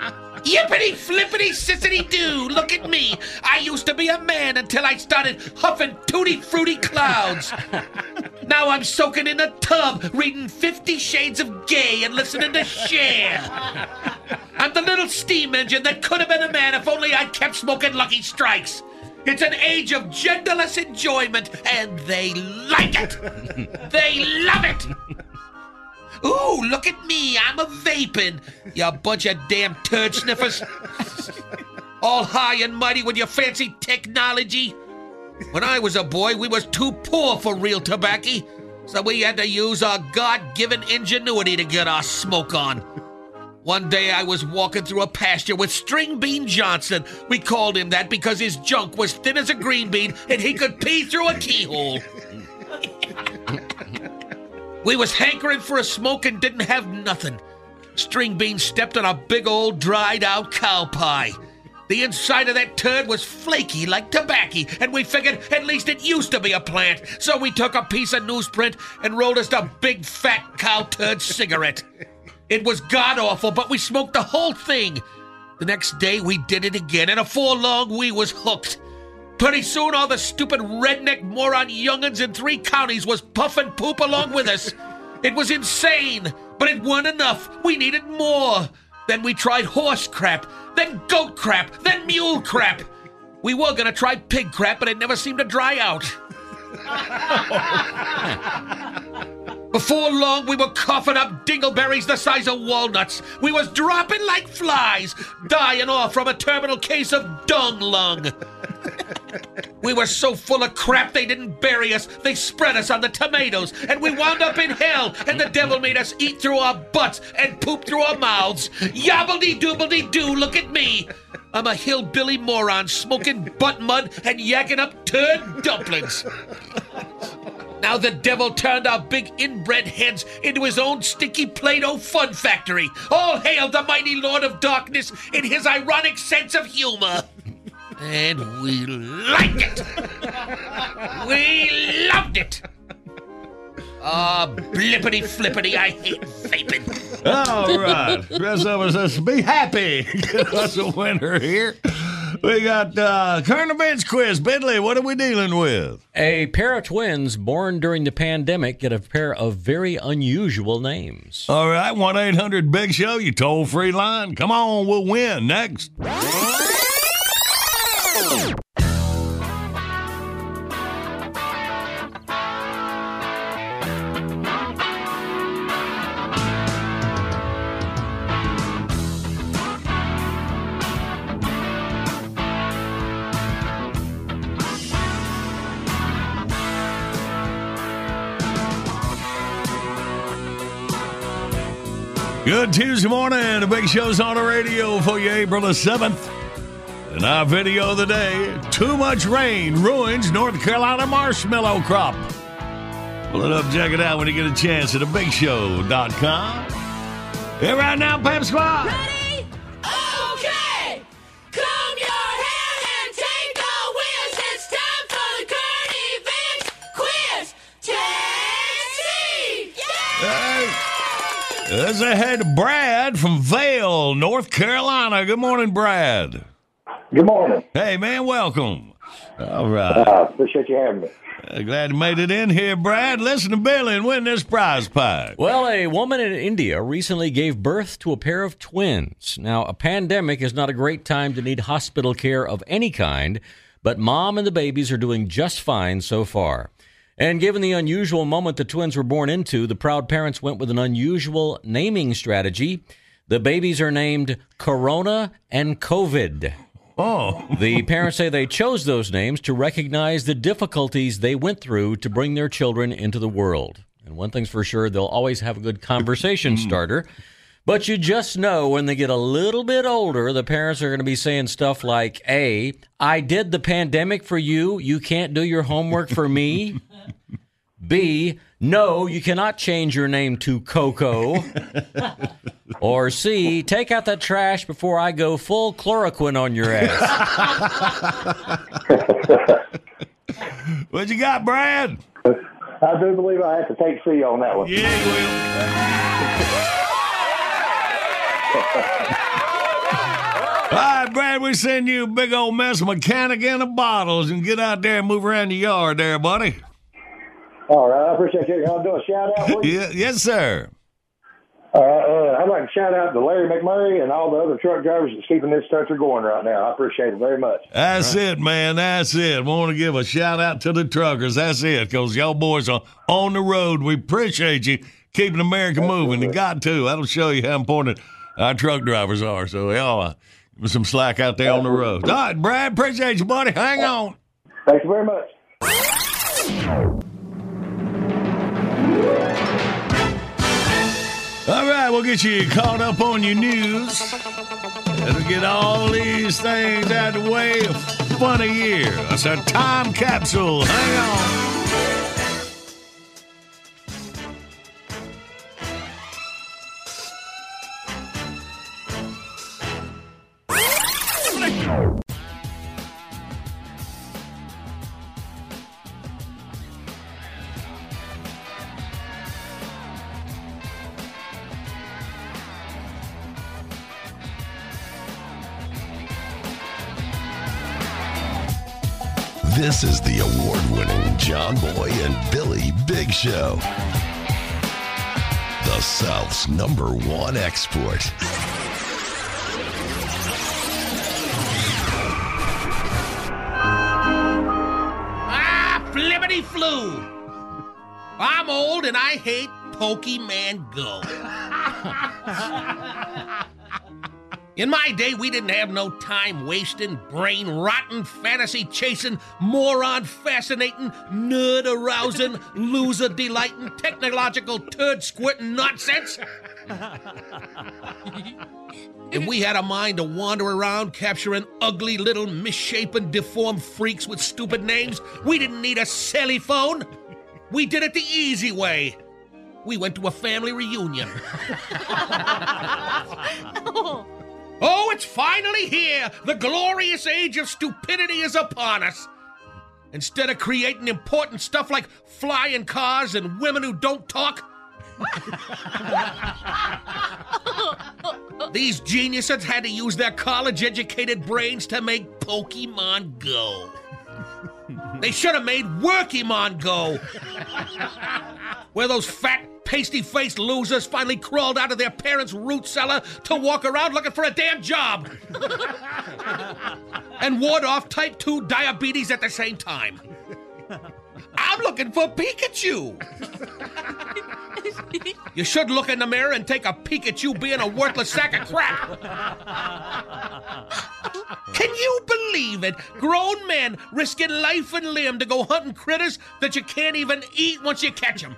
Yippity flippity sissity doo! Look at me! I used to be a man until I started huffing tutti fruity clouds. Now I'm soaking in a tub, reading Fifty Shades of Gay and listening to Cher. I'm the little steam engine that could have been a man if only I'd kept smoking Lucky Strikes. It's an age of genderless enjoyment, and they like it. they love it. Ooh, look at me. I'm a vaping. You bunch of damn turd sniffers. *laughs* All high and mighty with your fancy technology. When I was a boy, we was too poor for real tobacco, so we had to use our God-given ingenuity to get our smoke on. One day I was walking through a pasture with String Bean Johnson. We called him that because his junk was thin as a green bean and he could pee through a keyhole. *laughs* We was hankering for a smoke and didn't have nothing. String Bean stepped on a big old dried out cow pie. The inside of that turd was flaky like tobacco, and we figured at least it used to be a plant. So we took a piece of newsprint and rolled us a big fat cow turd cigarette. It was god awful, but we smoked the whole thing. The next day we did it again, and afore long we was hooked. Pretty soon all the stupid redneck moron young'uns in three counties was puffing poop along with us. *laughs* It was insane, but it weren't enough. We needed more. Then we tried horse crap, then goat crap, then mule crap. We were gonna try pig crap, but it never seemed to dry out. *laughs* Before long, we were coughing up dingleberries the size of walnuts. We was dropping like flies, dying off from a terminal case of dung lung. *laughs* We were so full of crap they didn't bury us. They spread us on the tomatoes, and we wound up in hell, and the devil made us eat through our butts and poop through our mouths. Yobbledy doobledy doo, look at me. I'm a hillbilly moron smoking butt mud and yakking up turd dumplings. Now the devil turned our big inbred heads into his own stinky Play-Doh fun factory. All hail the mighty Lord of Darkness in his ironic sense of humor. And we liked it. We loved it. Ah, blippity flippity, I hate vaping. All right. Rest of us, let's be happy. *laughs* Get us a winner here. We got uh, current events quiz. Bentley, what are we dealing with? A pair of twins born during the pandemic get a pair of very unusual names. All right, 1 800 Big Show, you toll free line. Come on, we'll win. Next. Good Tuesday morning. The big show's on the radio for you, April the 7th. And our video of the day Too much rain ruins North Carolina marshmallow crop. Pull it up, check it out when you get a chance at thebigshow.com. Here right now, Pep Squad. Ready? Okay! Comb your hair and take a whiz. It's time for the current events quiz. Taxi! Let's ahead to Brad from Vale, North Carolina. Good morning, Brad. Good morning. Hey, man, welcome. All right. Uh, appreciate you having me. Uh, glad you made it in here, Brad. Listen to Billy and win this prize pack. Well, a woman in India recently gave birth to a pair of twins. Now, a pandemic is not a great time to need hospital care of any kind, but mom and the babies are doing just fine so far. And given the unusual moment the twins were born into, the proud parents went with an unusual naming strategy. The babies are named Corona and COVID. Oh. *laughs* the parents say they chose those names to recognize the difficulties they went through to bring their children into the world. And one thing's for sure, they'll always have a good conversation mm. starter. But you just know when they get a little bit older, the parents are going to be saying stuff like, A, I did the pandemic for you. You can't do your homework for me. *laughs* B, no, you cannot change your name to Coco. *laughs* or C, take out that trash before I go full chloroquine on your ass. *laughs* what you got, Brad? I do believe I have to take C on that one. Yeah, you will. *laughs* All right, Brad, we send you a big old mess of mechanic in the bottles and get out there and move around the yard there, buddy. All right, I appreciate you. I'll do a shout out, please. Yeah, yes, sir. Uh, uh, I'd like to shout out to Larry McMurray and all the other truck drivers that's keeping this country going right now. I appreciate it very much. That's it, man. That's it. Want to give a shout out to the truckers. That's it, because y'all boys are on the road. We appreciate you keeping America moving. You got to. That'll show you how important our truck drivers are. So, y'all, uh, give us some slack out there on the road. All right, Brad, appreciate you, buddy. Hang on. Thank you very much. All right, we'll get you caught up on your news. That'll get all these things out of the way. A funny year. That's a time capsule. Hang on. This is the award winning John Boy and Billy Big Show. The South's number one export. Ah, flippity flu. I'm old and I hate Pokemon Go. *laughs* In my day, we didn't have no time wasting, brain rotting, fantasy chasing, moron fascinating, nerd arousing, *laughs* loser delighting, technological turd squirting nonsense. *laughs* And we had a mind to wander around capturing ugly little misshapen, deformed freaks with stupid names. We didn't need a celly phone. We did it the easy way. We went to a family reunion. Oh, *laughs* Oh, it's finally here! The glorious age of stupidity is upon us! Instead of creating important stuff like flying cars and women who don't talk, *laughs* these geniuses had to use their college educated brains to make Pokemon Go. They should have made Workymon Go. *laughs* Where those fat, pasty faced losers finally crawled out of their parents' root cellar to walk around looking for a damn job. *laughs* and ward off type 2 diabetes at the same time. I'm looking for Pikachu. You should look in the mirror and take a peek at you being a worthless sack of crap. Can you believe it? Grown men risking life and limb to go hunting critters that you can't even eat once you catch them.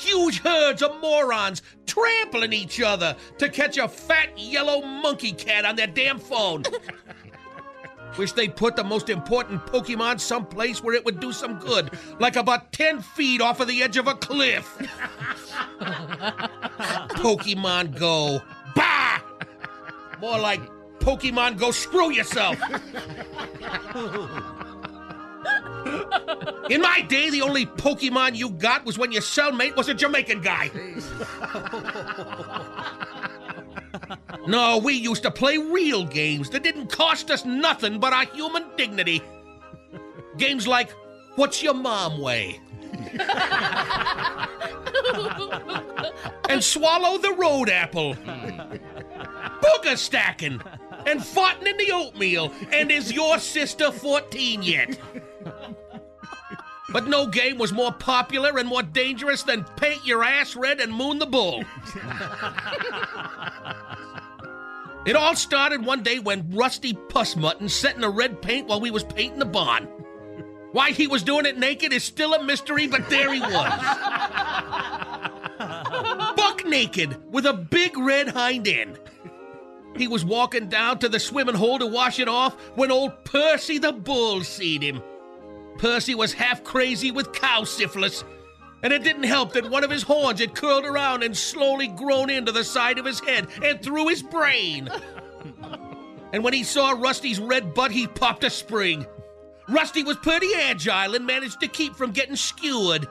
Huge herds of morons trampling each other to catch a fat yellow monkey cat on their damn phone. *laughs* Wish they'd put the most important Pokemon someplace where it would do some good, like about 10 feet off of the edge of a cliff. *laughs* Pokemon Go. Bah! More like Pokemon Go screw yourself. *laughs* In my day, the only Pokemon you got was when your cellmate was a Jamaican guy. *laughs* No, we used to play real games that didn't cost us nothing but our human dignity. Games like What's Your Mom Weigh? *laughs* and Swallow the Road Apple. Booger stacking. And farting in the oatmeal. And is your sister 14 yet? But no game was more popular and more dangerous than Paint Your Ass Red and Moon the Bull. *laughs* It all started one day when Rusty Puss Mutton set in the red paint while we was painting the barn. Why he was doing it naked is still a mystery, but there he was. *laughs* Buck naked with a big red hind end. He was walking down to the swimming hole to wash it off when old Percy the Bull seed him. Percy was half crazy with cow syphilis, and it didn't help that one of his horns had curled around and slowly grown into the side of his head and through his brain. *laughs* and when he saw Rusty's red butt, he popped a spring. Rusty was pretty agile and managed to keep from getting skewered.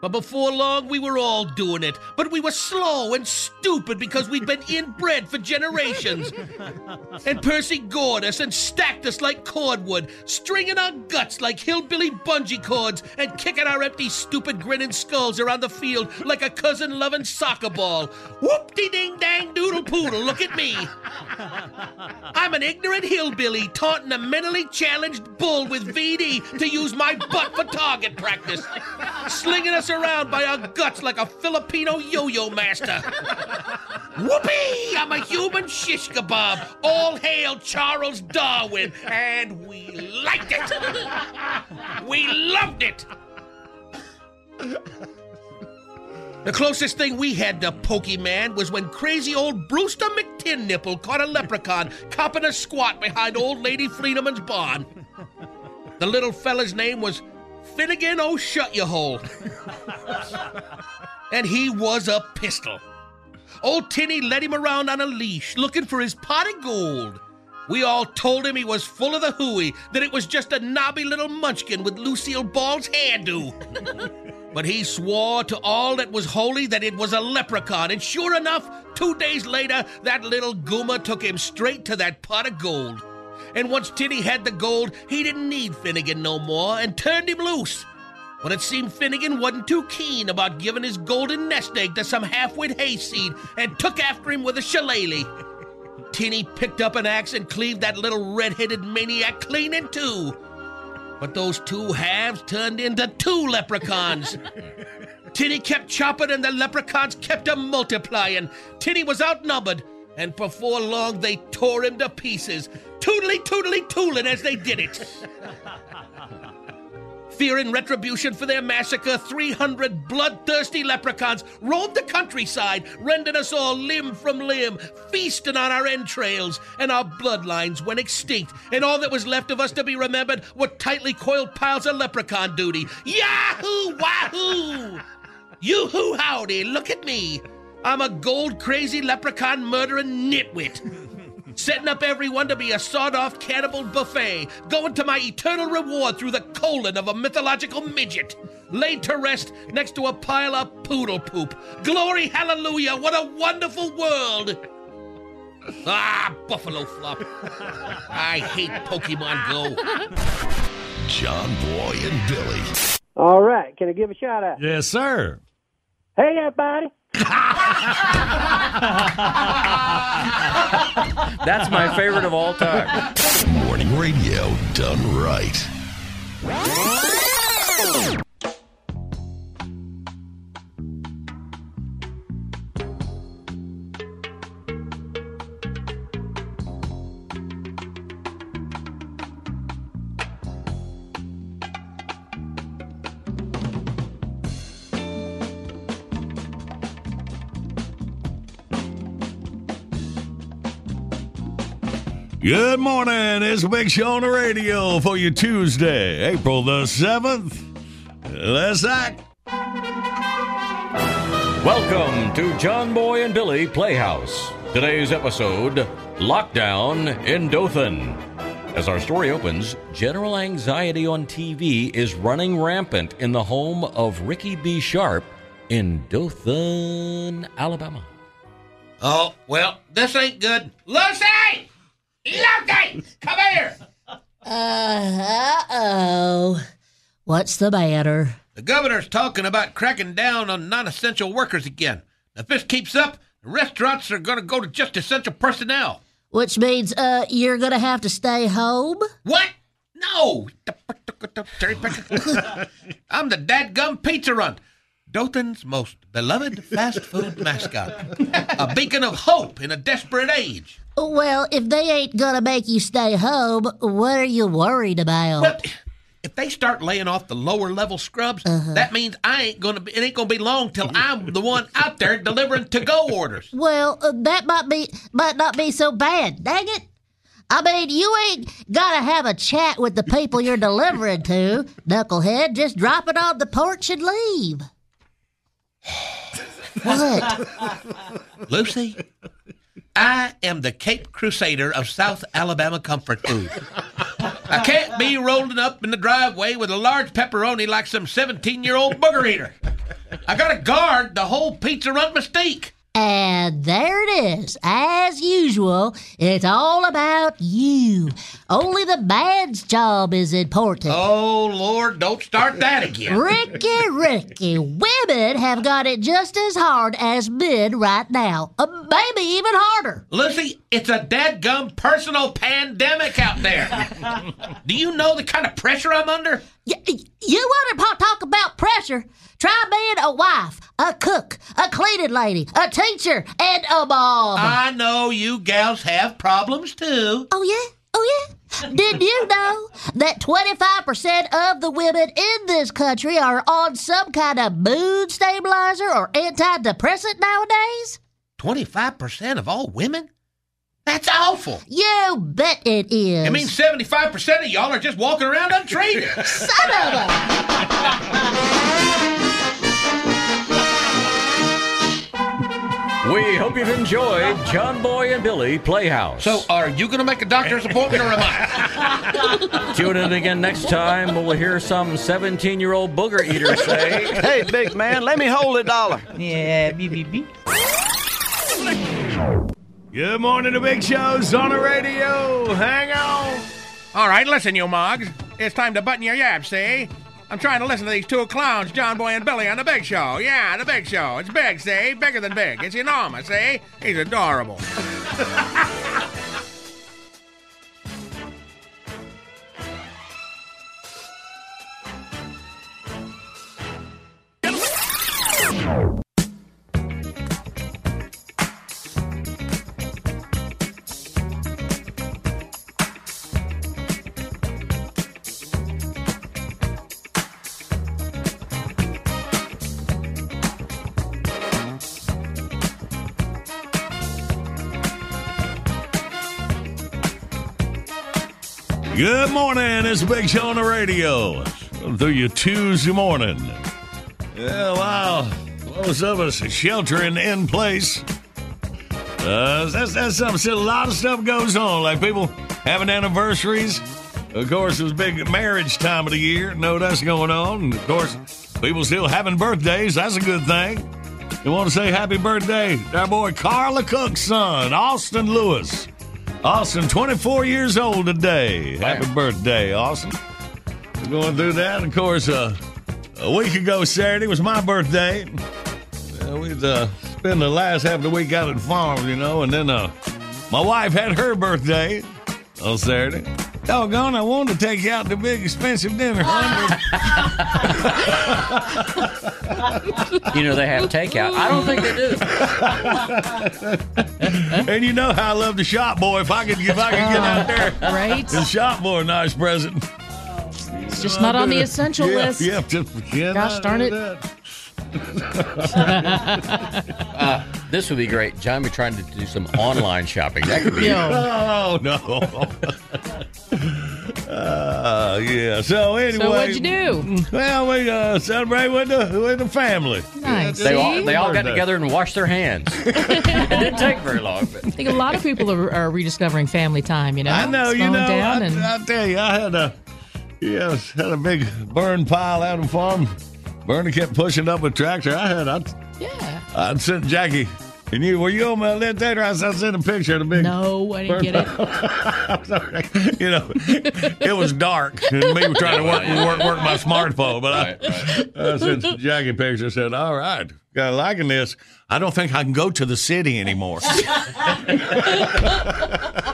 But before long, we were all doing it. But we were slow and stupid because we'd been inbred for generations. *laughs* And Percy gored us and stacked us like cordwood, stringing our guts like hillbilly bungee cords, and kicking our empty, stupid, grinning skulls around the field like a cousin loving soccer ball. Whoop de ding dang doodle poodle, look at me. I'm an ignorant hillbilly taunting a mentally challenged bull with VD to use my butt for target practice, slinging us around by our guts like a Filipino yo-yo master. Whoopee! I'm a human shish kebab. All hail Charles Darwin, and we liked it. We loved it. The closest thing we had to Pokemon was when crazy old Brewster McTinnipple caught a leprechaun copping a squat behind old lady Friedeman's barn. The little fella's name was Finnegan Oh Shut Your Hole. *laughs* and he was a pistol. Old Tinny led him around on a leash looking for his pot of gold. We all told him he was full of the hooey, that it was just a knobby little munchkin with Lucille Ball's hairdo. *laughs* but he swore to all that was holy that it was a leprechaun, and sure enough, two days later, that little goomer took him straight to that pot of gold. And once Tinny had the gold, he didn't need Finnegan no more and turned him loose. But it seemed Finnegan wasn't too keen about giving his golden nest egg to some half-wit hayseed and took after him with a shillelagh. *laughs* Tinny picked up an axe and cleaved that little red-headed maniac clean in two. But those two halves turned into two leprechauns. *laughs* Tinny kept chopping and the leprechauns kept a multiplying. Tinny was outnumbered, and before long they tore him to pieces, tootly tootly tooling as they did it. Fearing retribution for their massacre, 300 bloodthirsty leprechauns roamed the countryside, rending us all limb from limb, feasting on our entrails, and our bloodlines went extinct, and all that was left of us to be remembered were tightly coiled piles of leprechaun duty. Yahoo! Wahoo! Yoo-hoo howdy, look at me. I'm a gold crazy leprechaun murdering nitwit. Setting up everyone to be a sawed off cannibal buffet, going to my eternal reward through the colon of a mythological midget, laid to rest next to a pile of poodle poop. Glory, hallelujah, what a wonderful world! *laughs* Ah, Buffalo Flop. I hate Pokemon Go. John Boy and Billy. All right, can I give a shout out? Yes, sir. Hey, everybody. *laughs* That's my favorite of all time. Morning radio done right. Good morning. It's a big show on the radio for you Tuesday, April the 7th. Let's act. Welcome to John Boy and Billy Playhouse. Today's episode Lockdown in Dothan. As our story opens, general anxiety on TV is running rampant in the home of Ricky B. Sharp in Dothan, Alabama. Oh, well, this ain't good. Lucy! Lucy! Come here! Uh oh. What's the matter? The governor's talking about cracking down on non essential workers again. If this keeps up, the restaurants are going to go to just essential personnel. Which means uh you're gonna have to stay home? What? No! Cherry *laughs* picker. I'm the dadgum pizza run. Dothan's most beloved fast food mascot. A beacon of hope in a desperate age. Well, if they ain't gonna make you stay home, what are you worried about? Well, if they start laying off the lower level scrubs, that means I ain't gonna be. It ain't gonna be long till I'm the one out there delivering to go orders. Well, uh, that might be might not be so bad. Dang it! I mean, you ain't gotta have a chat with the people you're delivering to, knucklehead. Just drop it on the porch and leave. *sighs* what? Lucy, I am the Cape Crusader of South Alabama comfort food. I can't be rolling up in the driveway with a large pepperoni like some 17 year old booger eater. I gotta guard the whole pizza run mystique. And there it is. As usual, it's all about you. Only the man's job is important. Oh, Lord, don't start that again. Ricky, Ricky, women have got it just as hard as men right now. Uh, maybe even harder. Lucy, it's a dadgum personal pandemic out there. Do you know the kind of pressure I'm under? Y- y- you want to talk about pressure? Try being a wife, a cook, a cleaning lady, a teacher, and a mom. I know you gals have problems too. Oh, yeah? Oh, yeah? Did you know that 25% of the women in this country are on some kind of mood stabilizer or antidepressant nowadays? 25% of all women? That's awful. You bet it is. It means 75% of y'all are just walking around untreated. Son of a. *laughs* We hope you've enjoyed John Boy and Billy Playhouse. So, are you going to make a doctor's appointment or am I? *laughs* Tune in again next time we'll hear some 17 year old booger eater say, Hey, big man, let me hold a dollar. Yeah, beep, beep, beep. Good morning to Big Show's on the radio. Hang on. All right, listen, you mugs. It's time to button your yaps, see? I'm trying to listen to these two clowns, John Boy and Billy, on the Big Show. Yeah, the Big Show. It's big, see? Bigger than big. It's enormous, see? He's adorable. *laughs* morning. It's Big Show on the radio. Through your Tuesday morning. Yeah, wow. Most of us are sheltering in place. Uh, that's, that's something. A lot of stuff goes on. Like people having anniversaries. Of course, it was big marriage time of the year. No, that's going on. And of course, people still having birthdays. That's a good thing. You want to say happy birthday to our boy Carla Cook's son, Austin Lewis. Austin, 24 years old today. Happy birthday, Austin. We're going through that. Of course, uh, a week ago Saturday was my birthday. Uh, we'd uh, spend the last half of the week out at the farm, you know, and then uh, my wife had her birthday on Saturday. Doggone, I wanted to take you out to big expensive dinner. *laughs* you know, they have takeout. I don't think they do. *laughs* and you know how I love the shop boy. If I could, if I could get out there, Right? The shop boy, nice present. It's just not on the essential yeah, list. Yeah, just, yeah, Gosh darn it. that. *laughs* This would be great. John be trying to do some online shopping. That could be. Oh no. *laughs* Uh, yeah. So anyway, So what'd you do? Well, we uh, celebrate with the with the family. Nice. They all, they all got together and washed their hands. *laughs* it didn't take very long. But. I think a lot of people are, are rediscovering family time. You know, I know, you know. down I, and I tell you, I had a yes, had a big burn pile out on the farm. Bernie kept pushing up a tractor. I had, I, yeah. I sent Jackie. And you were you on my left there? I sent a picture of the big. No, I didn't burn get it. I'm *laughs* sorry. You know, it was dark, and me trying to work work, work my smartphone. But I, I sent Jackie a picture. Said, "All right, got liking this. I don't think I can go to the city anymore." *laughs*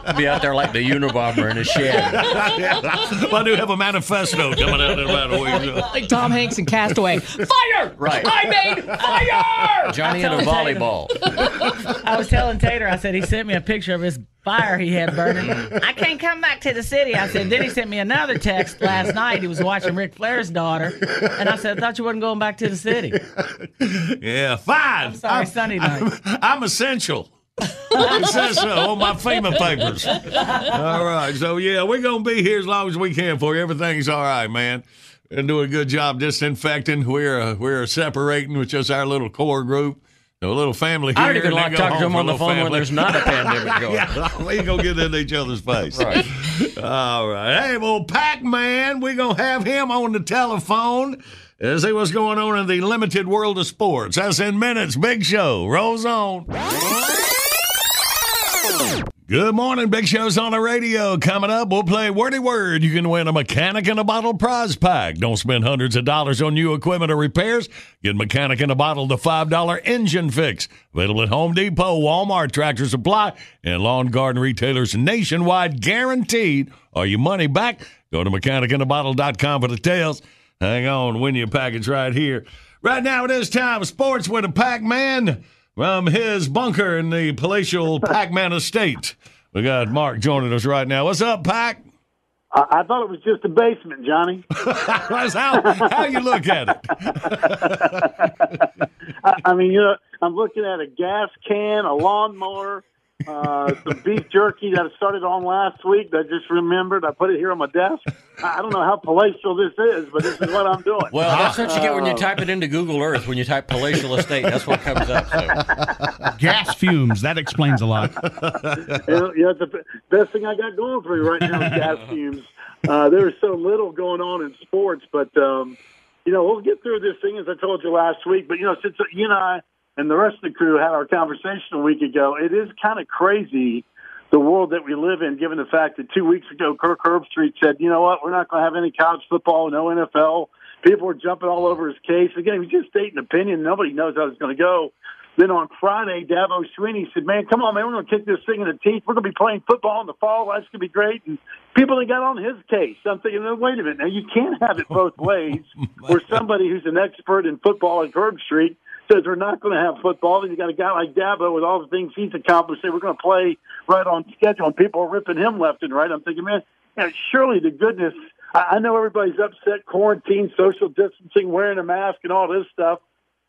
I'd be out there like the Unabomber in a shed. *laughs* well, I do have a manifesto coming out in about a week. like Tom Hanks and Castaway. Fire! Right. I made fire! Johnny had a volleyball. I was telling Tater, I said he sent me a picture of his fire he had burning. I can't come back to the city. I said, then he sent me another text last night. He was watching Ric Flair's daughter. And I said, I thought you wasn't going back to the city. Yeah, fine. I'm sorry, Sunday night. I'm, I'm essential. It says so on my FEMA papers. All right, so yeah, we're gonna be here as long as we can for you. Everything's all right, man. And do a good job disinfecting. We're uh, we're separating with just our little core group. A little family here. I don't even like talking to them on the phone when there's not a pandemic *laughs* going. yeah, we ain't gonna get in each other's face. Right. All right. Hey, well, Pac Man, we're gonna have him on the telephone. and see what's going on in the limited world of sports. That's in minutes. Big show rolls on. Good morning, Big Show's on the radio. Coming up, we'll play Wordy Word. You can win a mechanic in a bottle prize pack. Don't spend hundreds of dollars on new equipment or repairs. Get mechanic in a bottle the $5 engine fix. Available at Home Depot, Walmart, Tractor Supply, and lawn garden retailers nationwide. Guaranteed. Are you money back? Go to mechanicinabottle.com for details. Hang on, win your package right here. Right now, it is time sports with a Pac Man from his bunker in the palatial Pac Man estate. We got Mark joining us right now. What's up, Pac? I, I thought it was just a basement, Johnny. *laughs* That's how, how you look at it. *laughs* I, I mean, you know, I'm looking at a gas can, a lawnmower, uh, some beef jerky that I started on last week. That I just remembered. I put it here on my desk. I I don't know how palatial this is, but this is what I'm doing. Well, that's what you get when you Uh, type it into Google Earth. When you type palatial estate, that's what comes up. So. Gas fumes. That explains a lot. you know, you the best thing I got going for me right now is gas *laughs* fumes. Uh, there's so little going on in sports, but um, you know we'll get through this thing as I told you last week. But you know, since you and I and the rest of the crew had our conversation a week ago, it is kind of crazy the world that we live in, given the fact that two weeks ago Kirk Herbstreit said, "You know what? We're not going to have any college football, no NFL." People were jumping all over his case. Again, he was just stating opinion. Nobody knows how it's going to go. Then on Friday, Dabo Swinney said, "Man, come on, man, we're going to kick this thing in the teeth. We're going to be playing football in the fall. That's going to be great." And people that got on his case, I'm thinking, "No, wait a minute. Now you can't have it both ways. *laughs* where somebody who's an expert in football like Herbstreit says we're not going to have football, and you got a guy like Dabo with all the things he's accomplished. Say we're going to play right on schedule, and people are ripping him left and right. I'm thinking, man, you know, surely the goodness. I I know everybody's upset, quarantine, social distancing, wearing a mask, and all this stuff.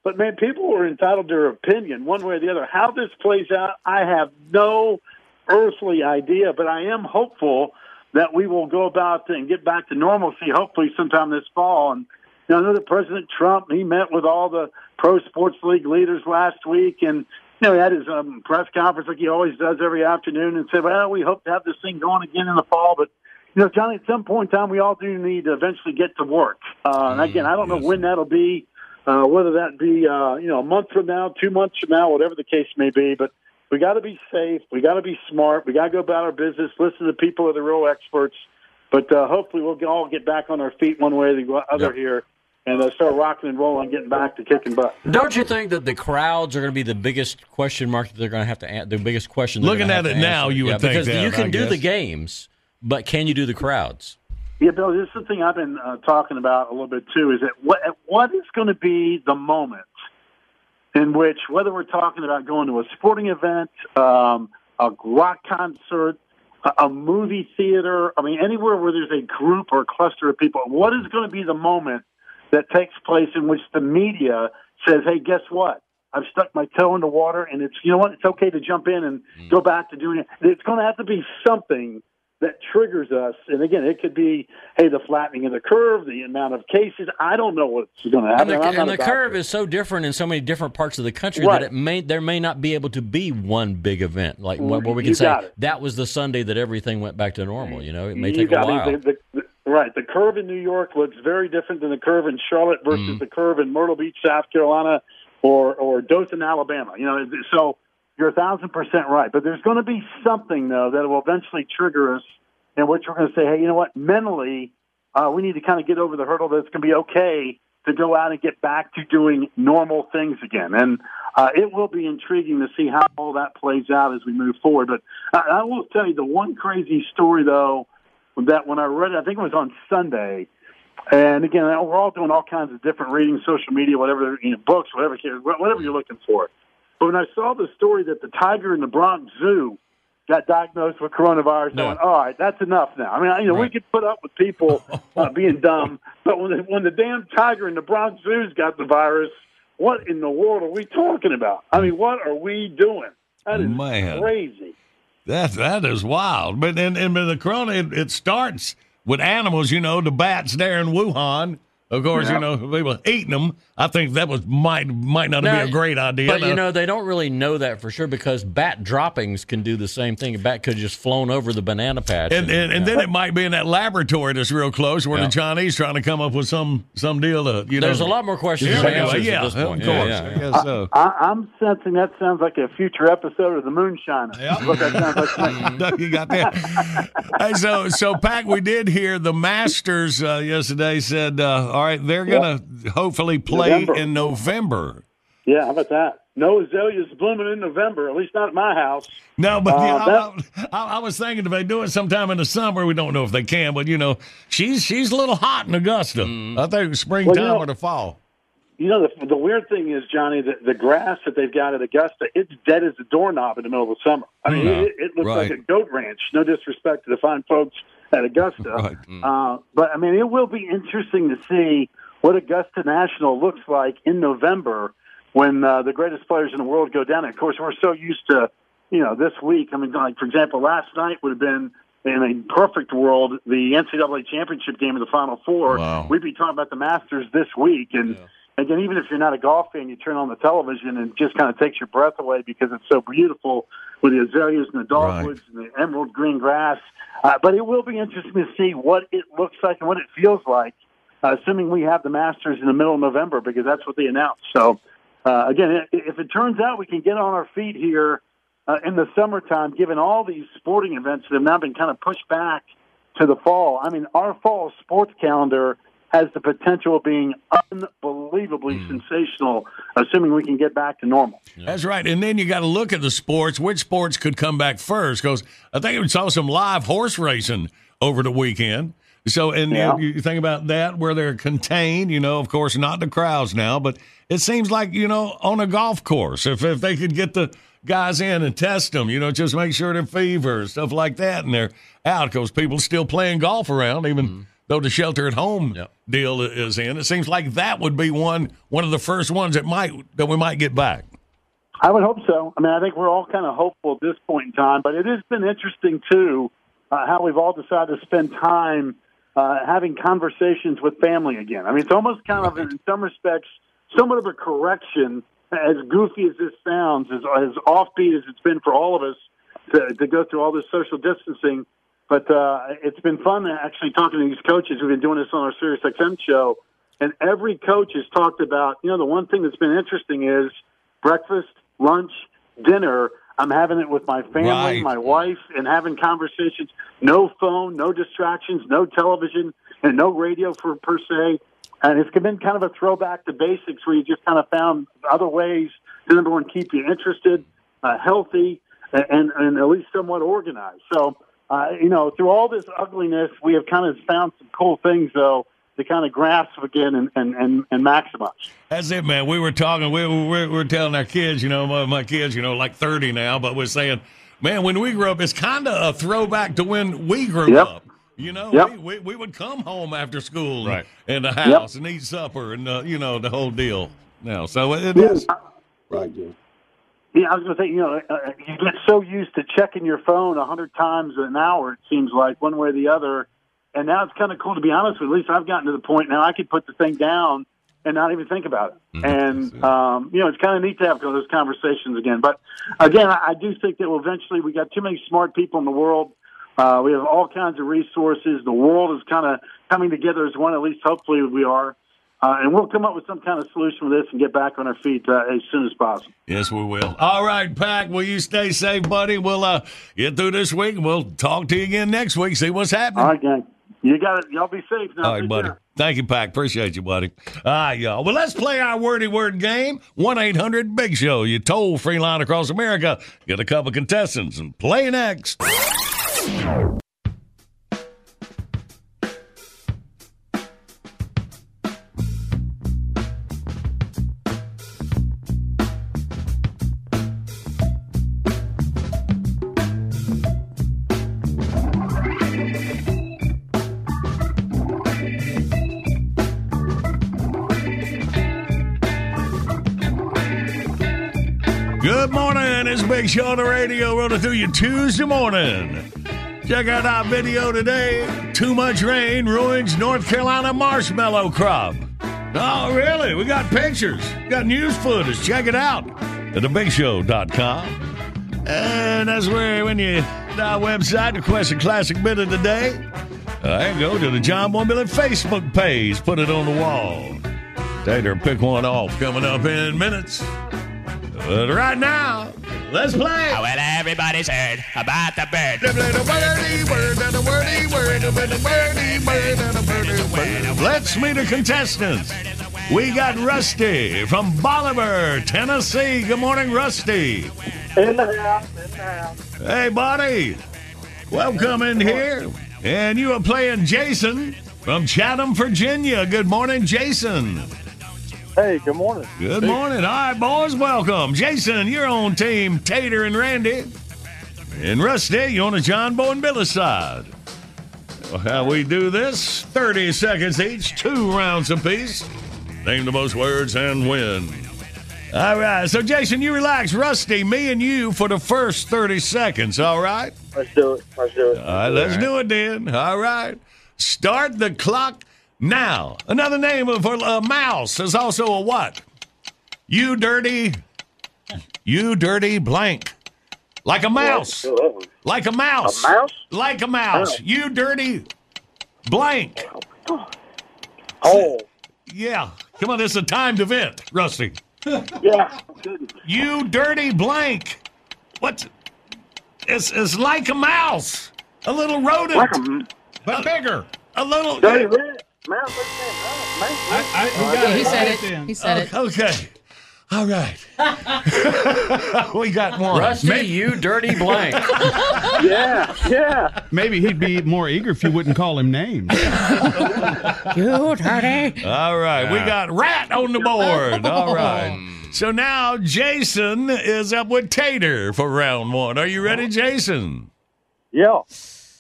But man, people are entitled to their opinion one way or the other. How this plays out, I have no earthly idea, but I am hopeful that we will go about and get back to normalcy, hopefully sometime this fall. And you know, I know that President Trump, he met with all the pro sports league leaders last week and you know, he had his um, press conference like he always does every afternoon and said, well, we hope to have this thing going again in the fall, but you know, Johnny, at some point in time, we all do need to eventually get to work. Uh, and again, I don't know when that'll be, uh, whether that be, uh, you know, a month from now, two months from now, whatever the case may be. But we got to be safe. We got to be smart. We got to go about our business, listen to people who are the real experts. But uh, hopefully we'll all get back on our feet one way or the other here and uh, start rocking and rolling, getting back to kicking butt. Don't you think that the crowds are going to be the biggest question mark that they're going to have to an- the biggest question? they're Looking at it now, you would yeah, think because that, you I can do guess. the games, but can you do the crowds? Yeah, Bill, this is the thing I've been uh, talking about a little bit too. Is that what what is going to be the moment in which, whether we're talking about going to a sporting event, um, a rock concert, a, a movie theater, I mean, anywhere where there's a group or a cluster of people, what is going to be the moment that takes place in which the media says, "Hey, guess what? I've stuck my toe in the water, and it's you know what? It's okay to jump in and hmm. go back to doing it. It's going to have to be something that triggers us. And again, it could be, hey, the flattening of the curve, the amount of cases. I don't know what's going to And happen. the, and the curve is so different in so many different parts of the country Right. that it may there may not be able to be one big event like where we You can say that was the Sunday that everything went back to normal. You know, it may You take a while. the, the, right. The curve in New York looks very different than the curve in Charlotte versus Mm. the curve in Myrtle Beach, South Carolina, or or Dothan, Alabama. You know, so you're a thousand percent right. But there's going to be something though that will eventually trigger us, in which we're going to say, hey, you know what? Mentally, uh, we need to kind of get over the hurdle that it's going to be okay to go out and get back to doing normal things again. And uh, it will be intriguing to see how all that plays out as we move forward. But I, I will tell you the one crazy story, though, that when I read it, I think it was on Sunday. And again, we're all doing all kinds of different readings, social media, whatever, you know, books, whatever, whatever you're looking for. But when I saw the story that the tiger in the Bronx Zoo got diagnosed with coronavirus, I went, all right, that's enough now. I mean, you know, we could put up with people *laughs* uh, being dumb, but when the, when the damn tiger in the Bronx Zoo's got the virus, what in the world are we talking about? I mean, what are we doing? That is Man. crazy. That that is wild. But and, and the corona it, it starts with animals. You know, the bats there in Wuhan. Of course, Yeah. you know people eating them. I think that was might might not Now, be a great idea. But Now- you know, they don't really know that for sure because bat droppings can do the same thing. A bat could have just flown over the banana patch. and, and, and then it might be in that laboratory that's real close where Yeah. the Chinese trying to come up with some some deal to you know. There's a lot more questions Yeah, than anyway, answers at yeah, this point. Of Yeah, course, yeah, I yeah. guess so. I, I'm sensing that sounds like a future episode of The Moonshiner. What that sounds like. to *laughs* you got that. hey, so so Pac, we did hear the Masters uh, yesterday said, uh, all right, they're gonna hopefully play November. in November. Yeah, how about that? No azaleas blooming in November, at least not at my house. No, but Uh, yeah, that- I, I, I was thinking if they do it sometime in the summer, we don't know if they can, but you know, she's she's a little hot in Augusta. I think springtime Well, you know- or the fall. You know, the, the weird thing is, Johnny, the, the grass that they've got at Augusta, it's dead as a doorknob in the middle of the summer. I mean, Mm. it, it looks like a goat ranch. No disrespect to the fine folks at Augusta. *laughs* Uh, but, I mean, it will be interesting to see what Augusta National looks like in November when uh, the greatest players in the world go down. And, of course, we're so used to, you know, this week. I mean, like, for example, last night would have been, in a perfect world, the NCAA championship game of the Final Four. Wow. We'd be talking about the Masters this week. And, again, even if you're not a golf fan, you turn on the television and it just kind of takes your breath away because it's so beautiful with the azaleas and the dogwoods and the emerald green grass. Uh, but it will be interesting to see what it looks like and what it feels like, uh, assuming we have the Masters in the middle of November because that's what they announced. So, uh, again, if it turns out we can get on our feet here uh, in the summertime, given all these sporting events that have now been kind of pushed back to the fall, I mean, our fall sports calendar has the potential of being unbelievably hmm. sensational, assuming we can get back to normal. That's right. And then you got to look at the sports. Which sports could come back first? Because I think we saw some live horse racing over the weekend. So, and you- Yeah. you, think about that where they're contained, you know, of course, not the crowds now, but it seems like, you know, on a golf course, if, if they could get the guys in and test them, you know, just make sure they're fever, stuff like that, and they're out because people still playing golf around, even hmm. Though the shelter at home deal is in. It seems like that would be one one of the first ones that might that we might get back. I would hope so. I mean, I think we're all kind of hopeful at this point in time, but it has been interesting too uh, how we've all decided to spend time uh, having conversations with family again. I mean, it's almost kind of, in some respects, somewhat of a correction. As goofy as this sounds, as, as offbeat as it's been for all of us to, to go through all this social distancing, but uh, it's been fun actually talking to these coaches. We've been doing this on our Sirius XM show, and every coach has talked about. You know, the one thing that's been interesting is breakfast, lunch, dinner. I'm having it with my family, Right. my wife, and having conversations. No phone, no distractions, no television, and no radio for per se. And it's been kind of a throwback to basics where you just kind of found other ways to number one keep you interested, uh, healthy, and, and at least somewhat organized. So, uh, you know, through all this ugliness, we have kind of found some cool things though to kind of grasp again and and and, and maximize. That's it, man. We were talking. We we we were telling our kids, you know, my, my kids, you know, like thirty now, but we're saying, man, when we grew up, it's kind of a throwback to when we grew Yep. up. You know, Yep. we, we we would come home after school Right. in the house and eat supper and uh, you know the whole deal. Now, so it Yeah. is. Right, Jim. Yeah, I was going to say, you know, uh, you get so used to checking your phone a hundred times an hour. It seems like one way or the other, and now it's kind of cool to be honest. with you. At least I've gotten to the point now I could put the thing down and not even think about it. And um, you know, it's kind of neat to have those conversations again. But again, I, I do think that eventually we got too many smart people in the world. Uh, we have all kinds of resources. The world is kind of coming together as one. At least, hopefully, we are. Uh, and we'll come up with some kind of solution with this and get back on our feet uh, as soon as possible. Yes, we will. All right, Pack. Will you stay safe, buddy? We'll uh, get through this week, and we'll talk to you again next week. See what's happening. All right, gang. You got it. Y'all be safe now. All right, Take buddy. care. Thank you, Pack. Appreciate you, buddy. All right, y'all. Well, let's play our wordy word game. 1 800 Big Show. You toll free line across America. Get a couple contestants and play next. Big Show on the radio rolling through you Tuesday morning. Check out our video today. Too much rain ruins North Carolina marshmallow crop. Oh, really? We got pictures. We got news footage. Check it out at thebigshow.com. And that's where when you our website, request a classic bit of the day. Uh, I go to the John Boy Billy Facebook page, put it on the wall. Tater, pick one off coming up in minutes. But right now, let's play. Oh, well, everybody's heard about the bird. Let's meet a contestant. We got Rusty from Bolivar, Tennessee. Good morning, Rusty. In the house, in the house. Hey, buddy. Welcome in here. And you are playing Jason from Chatham, Virginia. Good morning, Jason. Hey, good morning. Good morning. All right, boys, welcome. Jason, you're on team Tater and Randy. And Rusty, you're on the John Boy and Billy side. Well, How we do this? 30 seconds each, two rounds apiece. Name the most words and win. All right, so Jason, you relax. Rusty, me and you for the first 30 seconds, all right? Let's do it. Let's do it. All right, let's do it then. All right. Start the clock now. Another name of a mouse is also a what? You dirty. You dirty blank. Like a mouse. Like a mouse. A mouse? Like a mouse. Oh. You dirty blank. Oh. oh. Yeah. Come on, this is a timed event, Rusty. *laughs* Yeah. You dirty blank. What? It's, it's like a mouse. A little rodent. Like a- but uh, bigger. A little. Dirty. Mouse, look at that mouse. Yeah, he said it. He said it. Okay. All right. *laughs* we got one. Rusty, you dirty blank. *laughs* yeah, yeah. Maybe he'd be more eager if you wouldn't call him names. You dirty. All right. We got rat on the board. *laughs* All right. So now Jason is up with Tater for round one. Are you ready, Jason? Yeah.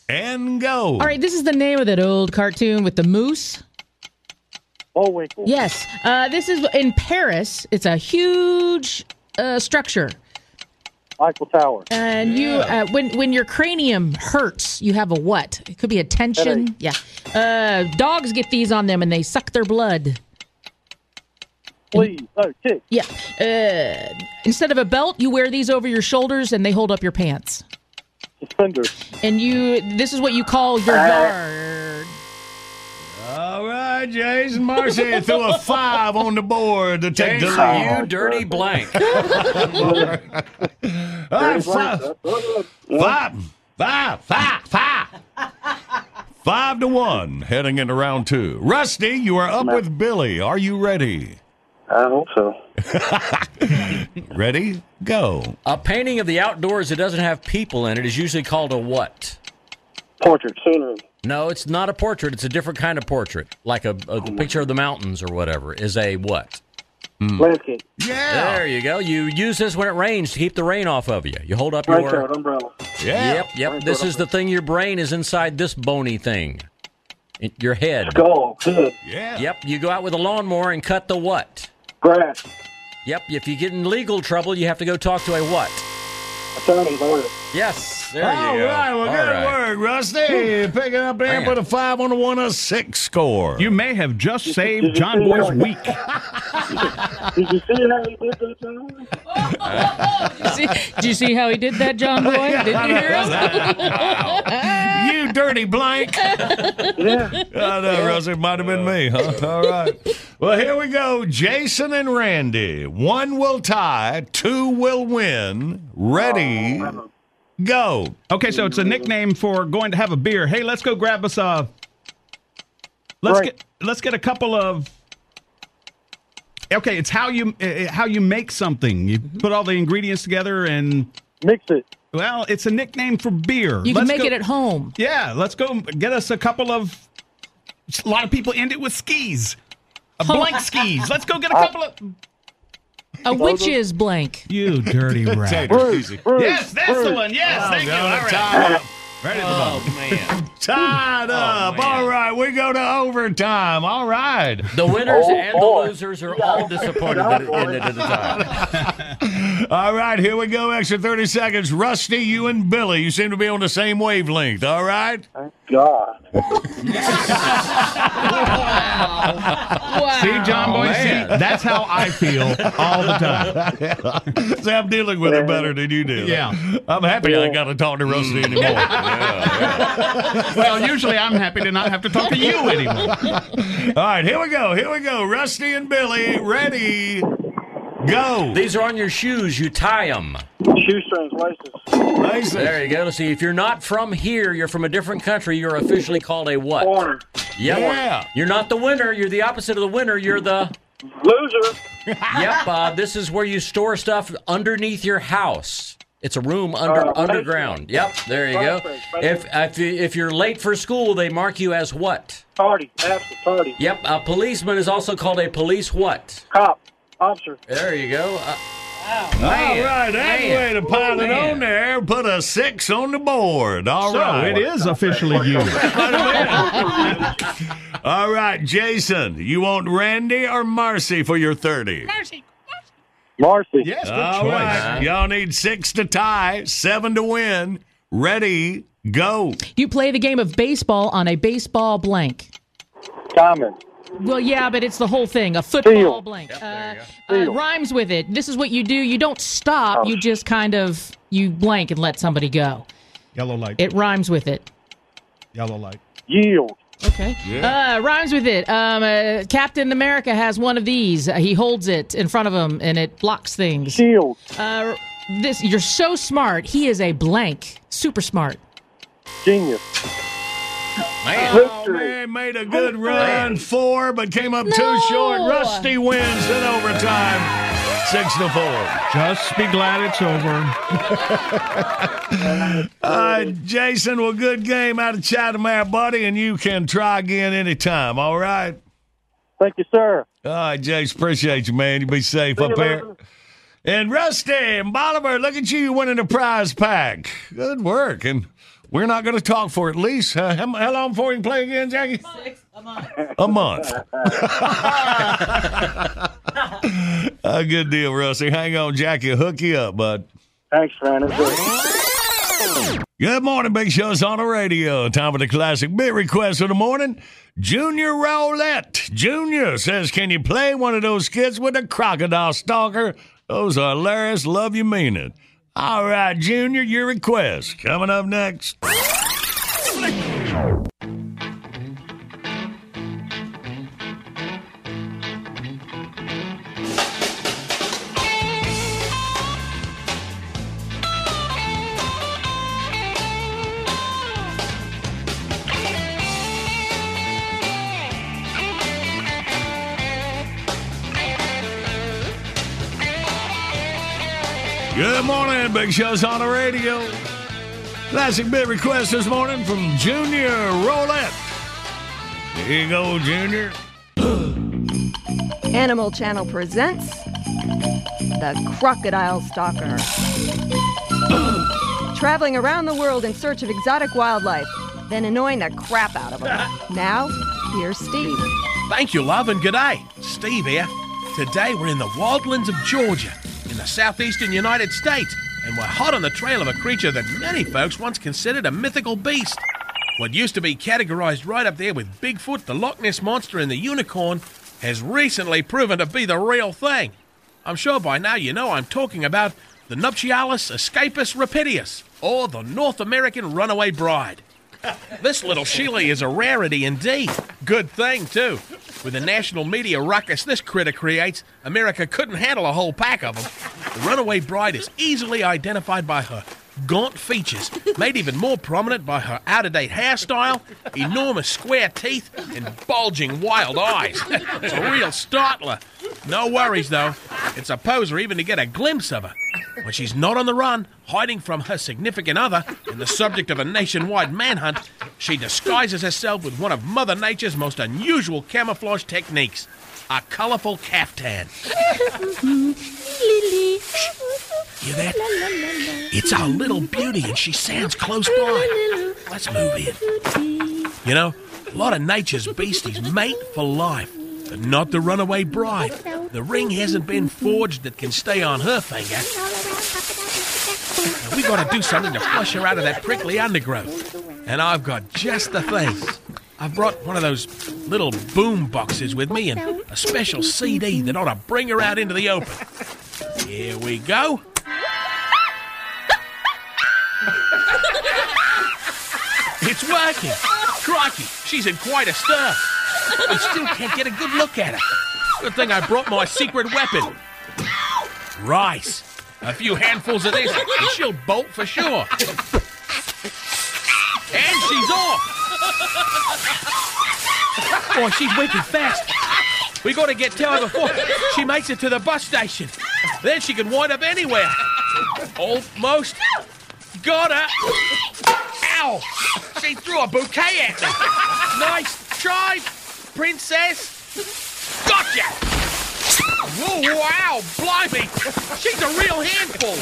And go. All right, this is the name of that old cartoon with the moose. Bullwinkle. Yes. Uh, this is in Paris. It's a huge uh, structure. Eiffel Tower. And you, uh, when when your cranium hurts, you have a what? It could be a tension. Yeah. Uh, dogs get these on them and they suck their blood. Please. No, tick. Yeah. Uh, instead of a belt, you wear these over your shoulders and they hold up your pants. Suspenders. And you, this is what you call your yard. All right, Jason Marcy threw a five on the board to take the lead. you dirty blank. *laughs* All right, five, five, five, five, five. Five to one, heading into round two. Rusty, you are up with Billy. Are you ready? I hope so. *laughs* Ready? Go. A painting of the outdoors that doesn't have people in it is usually called a what? Portrait. Scenery. No, it's not a portrait. It's a different kind of portrait, like a, a oh, picture of the mountains or whatever. Is a what? Hmm. Landscape. Yeah. There you go. You use this when it rains to keep the rain off of you. You hold up Raincoat. your. Umbrella. Yeah. Yep, yep. This is the thing. Your brain is inside this bony thing. In your head. Skull. Good. Yeah. Yep. You go out with a lawnmower and cut the what? Grass. Yep. If you get in legal trouble, you have to go talk to a what? Attorney lawyer. Yes. There All you go. right, well, All good right. work, Rusty. Picking up there, Man. put a five on the one, a six score. You may have just saved John Boy's *laughs* week. Did you see how he did that, John? see, *laughs* did you see how he did that, John Boy? *laughs* Did you hear him? You dirty blank. *laughs* Yeah. I know, Rusty. It might have been me, huh? All right. Well, here we go. Jason and Randy. One will tie, two will win. Ready, go. Okay, so it's a nickname for going to have a beer. Hey, let's go grab us a. Let's Right. get let's get a couple of. Okay, it's how you uh, how you make something. You put all the ingredients together and Mix it. Well, it's a nickname for beer. You can Let's make go- it at home. Yeah, let's go get us a couple of. A lot of people end it with skis. A blank skis. Let's go get a couple of. A witch's blank. You dirty *laughs* rat. Tater, easy. Yes, that's the one. Yes, Oh, thank you. God, All right. Oh, *laughs* tied oh, up. Right at the bottom. Oh, Tied up. All right, we go to overtime. All right. The winners Oh, and boy. the losers are all disappointed that it ended at the time. *laughs* All right, here we go. Extra 30 seconds. Rusty, you and Billy, you seem to be on the same wavelength. All right? Thank God. *laughs* Wow. See, John Boy, man. see, that's how I feel all the time. *laughs* See, I'm dealing with it better than you do. Yeah. I'm happy I ain't got to talk to Rusty mm. anymore. *laughs* Well, usually I'm happy to not have to talk to you anymore. All right, here we go. Here we go. Rusty and Billy, ready, go. These are on your shoes. You tie them. Shoestrings, laces. Laces. There you go. See, if you're not from here, you're from a different country. You're officially called a what? Corner. Yep. Yeah. You're not the winner. You're the opposite of the winner. You're the. Loser. *laughs* Yep. Uh, this is where you store stuff underneath your house. It's a room under Uh, underground. Yep. There you go. Basement, If if you- if you're late for school, they mark you as what? Party. After party. Yep. A policeman is also called a police what? Cop. Officer. There you go. Uh, All right, that man. way to pile it Man. on there. Put a six on the board. All So right. it is officially you. *laughs* All right, Jason, you want Randy or Marcy for your 30? Marcy. Marcy. Yes, good All choice. right. Y'all need six to tie, seven to win. Ready, go. You play the game of baseball on a baseball blank. Common. Well, yeah, but it's the whole thing. A football Field. blank. Yep, uh, uh, rhymes with it. This is what you do. You don't stop. Oh. You just kind of you blank and let somebody go. Yellow light. It rhymes with it. Yellow light. Yield. Okay. Uh, rhymes with it. Um, uh, Captain America has one of these. Uh, he holds it in front of him and it blocks things. Shield. Uh, this you're so smart. He is a blank. Super smart. Genius. Man, oh, man made a good run, four, but came up too short. Rusty wins in overtime, six to four. Just be glad it's over. *laughs* Uh, Jason, well, good game out of Chatham, there, buddy, and you can try again anytime. All right. Thank you, sir. All right, Jace, appreciate you, man. You be safe See up you there. later. And Rusty and Bolivar, look at you winning a prize pack. Good work. And we're not going to talk for at least uh, how, how long before you can play again, Jackie? Six a month. A month. *laughs* a good deal, Rusty. Hang on, Jackie. hook you up, bud. Thanks, man. Good. Good morning, Big Show's on the radio. Time for the classic bit request of the morning. Junior Roulette. Junior says, Can you play one of those skits with a crocodile stalker? Those are hilarious. Love you, mean it. All right, Junior, your request. Coming up next. Good morning, Big Show's on the radio. Classic bit request this morning from Junior Roulette. Here you go, Junior. Animal Channel presents The Crocodile Stalker. Traveling around the world in search of exotic wildlife, then annoying the crap out of them. now, here's Steve. Thank you, love, and good day. Steve here. Today we're in the wildlands of Georgia, in the southeastern United States, and we're hot on the trail of a creature that many folks once considered a mythical beast. What used to be categorized right up there with Bigfoot, the Loch Ness Monster, and the unicorn has recently proven to be the real thing. I'm sure by now you know I'm talking about the Nuptialis escapus rapidius, or the North American runaway bride. This little Sheila is a rarity indeed. Good thing, too. With the national media ruckus this critter creates, America couldn't handle a whole pack of them. The runaway bride is easily identified by her gaunt features, made even more prominent by her out of date hairstyle, enormous square teeth, and bulging wild eyes. it's a real startler. No worries, though. It's a poser even to get a glimpse of her. When she's not on the run, hiding from her significant other, and the subject of a nationwide manhunt, she disguises herself with one of Mother Nature's most unusual camouflage techniques a colourful caftan. Lily. Hear that? It's our little beauty, and she sounds close by. Let's move in. You know, a lot of nature's beasties mate for life, but not the runaway bride. The ring hasn't been forged that can stay on her finger. Now, we got to do something to flush her out of that prickly undergrowth. And I've got just the thing. I've brought one of those little boom boxes with me and a special CD that ought to bring her out into the open. Here we go. It's working. Crikey, she's in quite a stir. I still can't get a good look at her. Good thing I brought my secret weapon. Rice. A few handfuls of this, and she'll bolt for sure. And she's off. *laughs* Boy, she's wicked fast. We got to get to her before she makes it to the bus station. Then she can wind up anywhere. Almost. Got her. Ow! She threw a bouquet at me. Nice try, princess. Gotcha! Whoa, wow, blimey! She's a real handful.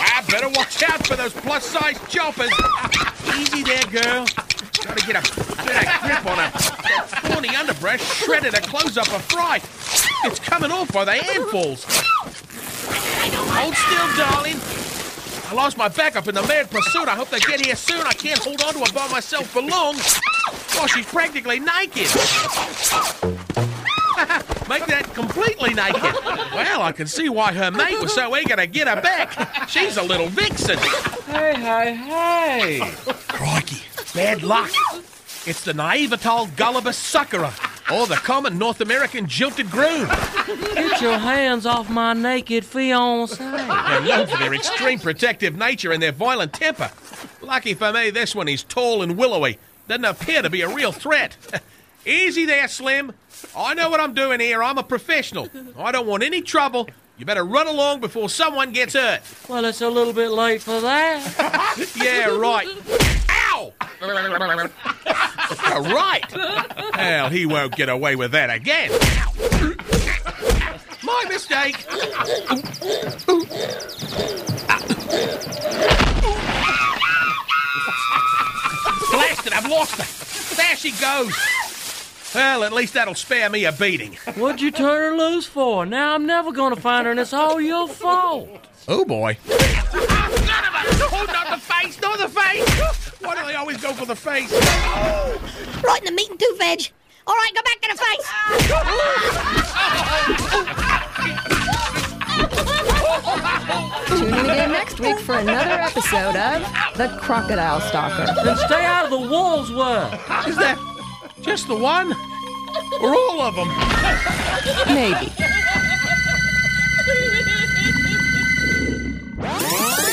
I better watch out for those plus-size choppers. Easy there, girl. Gotta get a better grip on her. That thorny underbrush shredded a close-up of fright. It's coming off by the handfuls. Hold still, darling. I lost my backup in the mad pursuit. I hope they get here soon. I can't hold on to her by myself for long. Well, she's practically naked. *laughs* Make that completely naked. Well, I can see why her mate was so eager to get her back. She's a little vixen. Hey, hey, hey. Crikey, bad luck. It's the Naivatal gullibus suckerer, or the common North American jilted groom. Get your hands off my naked fiancé. They're known for their extreme protective nature and their violent temper. Lucky for me, this one is tall and willowy. Doesn't appear to be a real threat. *laughs* Easy there, Slim. I know what I'm doing here. I'm a professional. I don't want any trouble. You better run along before someone gets hurt. Well, it's a little bit late for that. *laughs* yeah, right. *laughs* Ow! Right. Hell, he won't get away with that again. My mistake. Blasted, I've lost her. There she goes. Well, at least that'll spare me a beating. *laughs* What'd you turn her loose for? Now I'm never going to find her, and it's all your fault. Oh, boy. Son of a... Oh, not the face, not the face! Why do they always go for the face? Right in the meat and two veg. All right, go back to the face. Tune in again next week for another episode of The Crocodile Stalker. And stay out of the wolves' way. Is that just the one? Or all of them? Maybe. *laughs*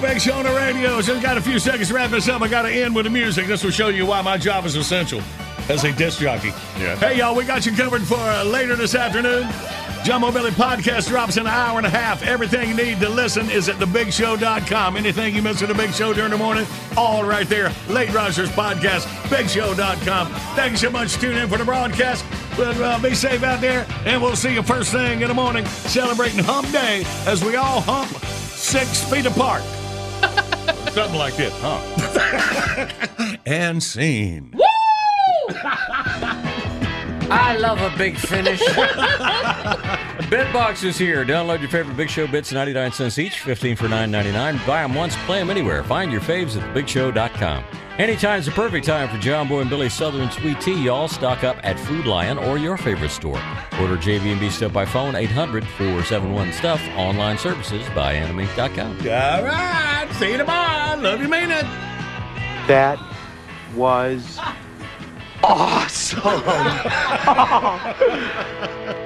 Big Show on the radio. Just got a few seconds to wrap this up. I got to end with the music. This will show you why my job is essential as a disc jockey. Yeah. Hey, y'all, we got you covered for uh, later this afternoon. Jumbo Billy podcast drops in an hour and a half. Everything you need to listen is at thebigshow.com. Anything you miss at the Big Show during the morning, all right there. Late Riser's podcast, bigshow.com. Thank you so much for tuning in for the broadcast. But uh, be safe out there, and we'll see you first thing in the morning celebrating Hump Day as we all hump six feet apart. Something like this, huh? *laughs* and scene. *laughs* I love a big finish. *laughs* *laughs* Bitbox is here. Download your favorite Big Show bits, 99 cents each, 15 for 9.99. Buy them once, play them anywhere. Find your faves at thebigshow.com. Anytime's the perfect time for John Boy and Billy's Southern Sweet Tea. Y'all stock up at Food Lion or your favorite store. Order JB&B Stuff by phone, 800-471-STUFF. Online services by anime.com. All right. See you tomorrow. Love you, mean it. That was *laughs* awesome. *laughs*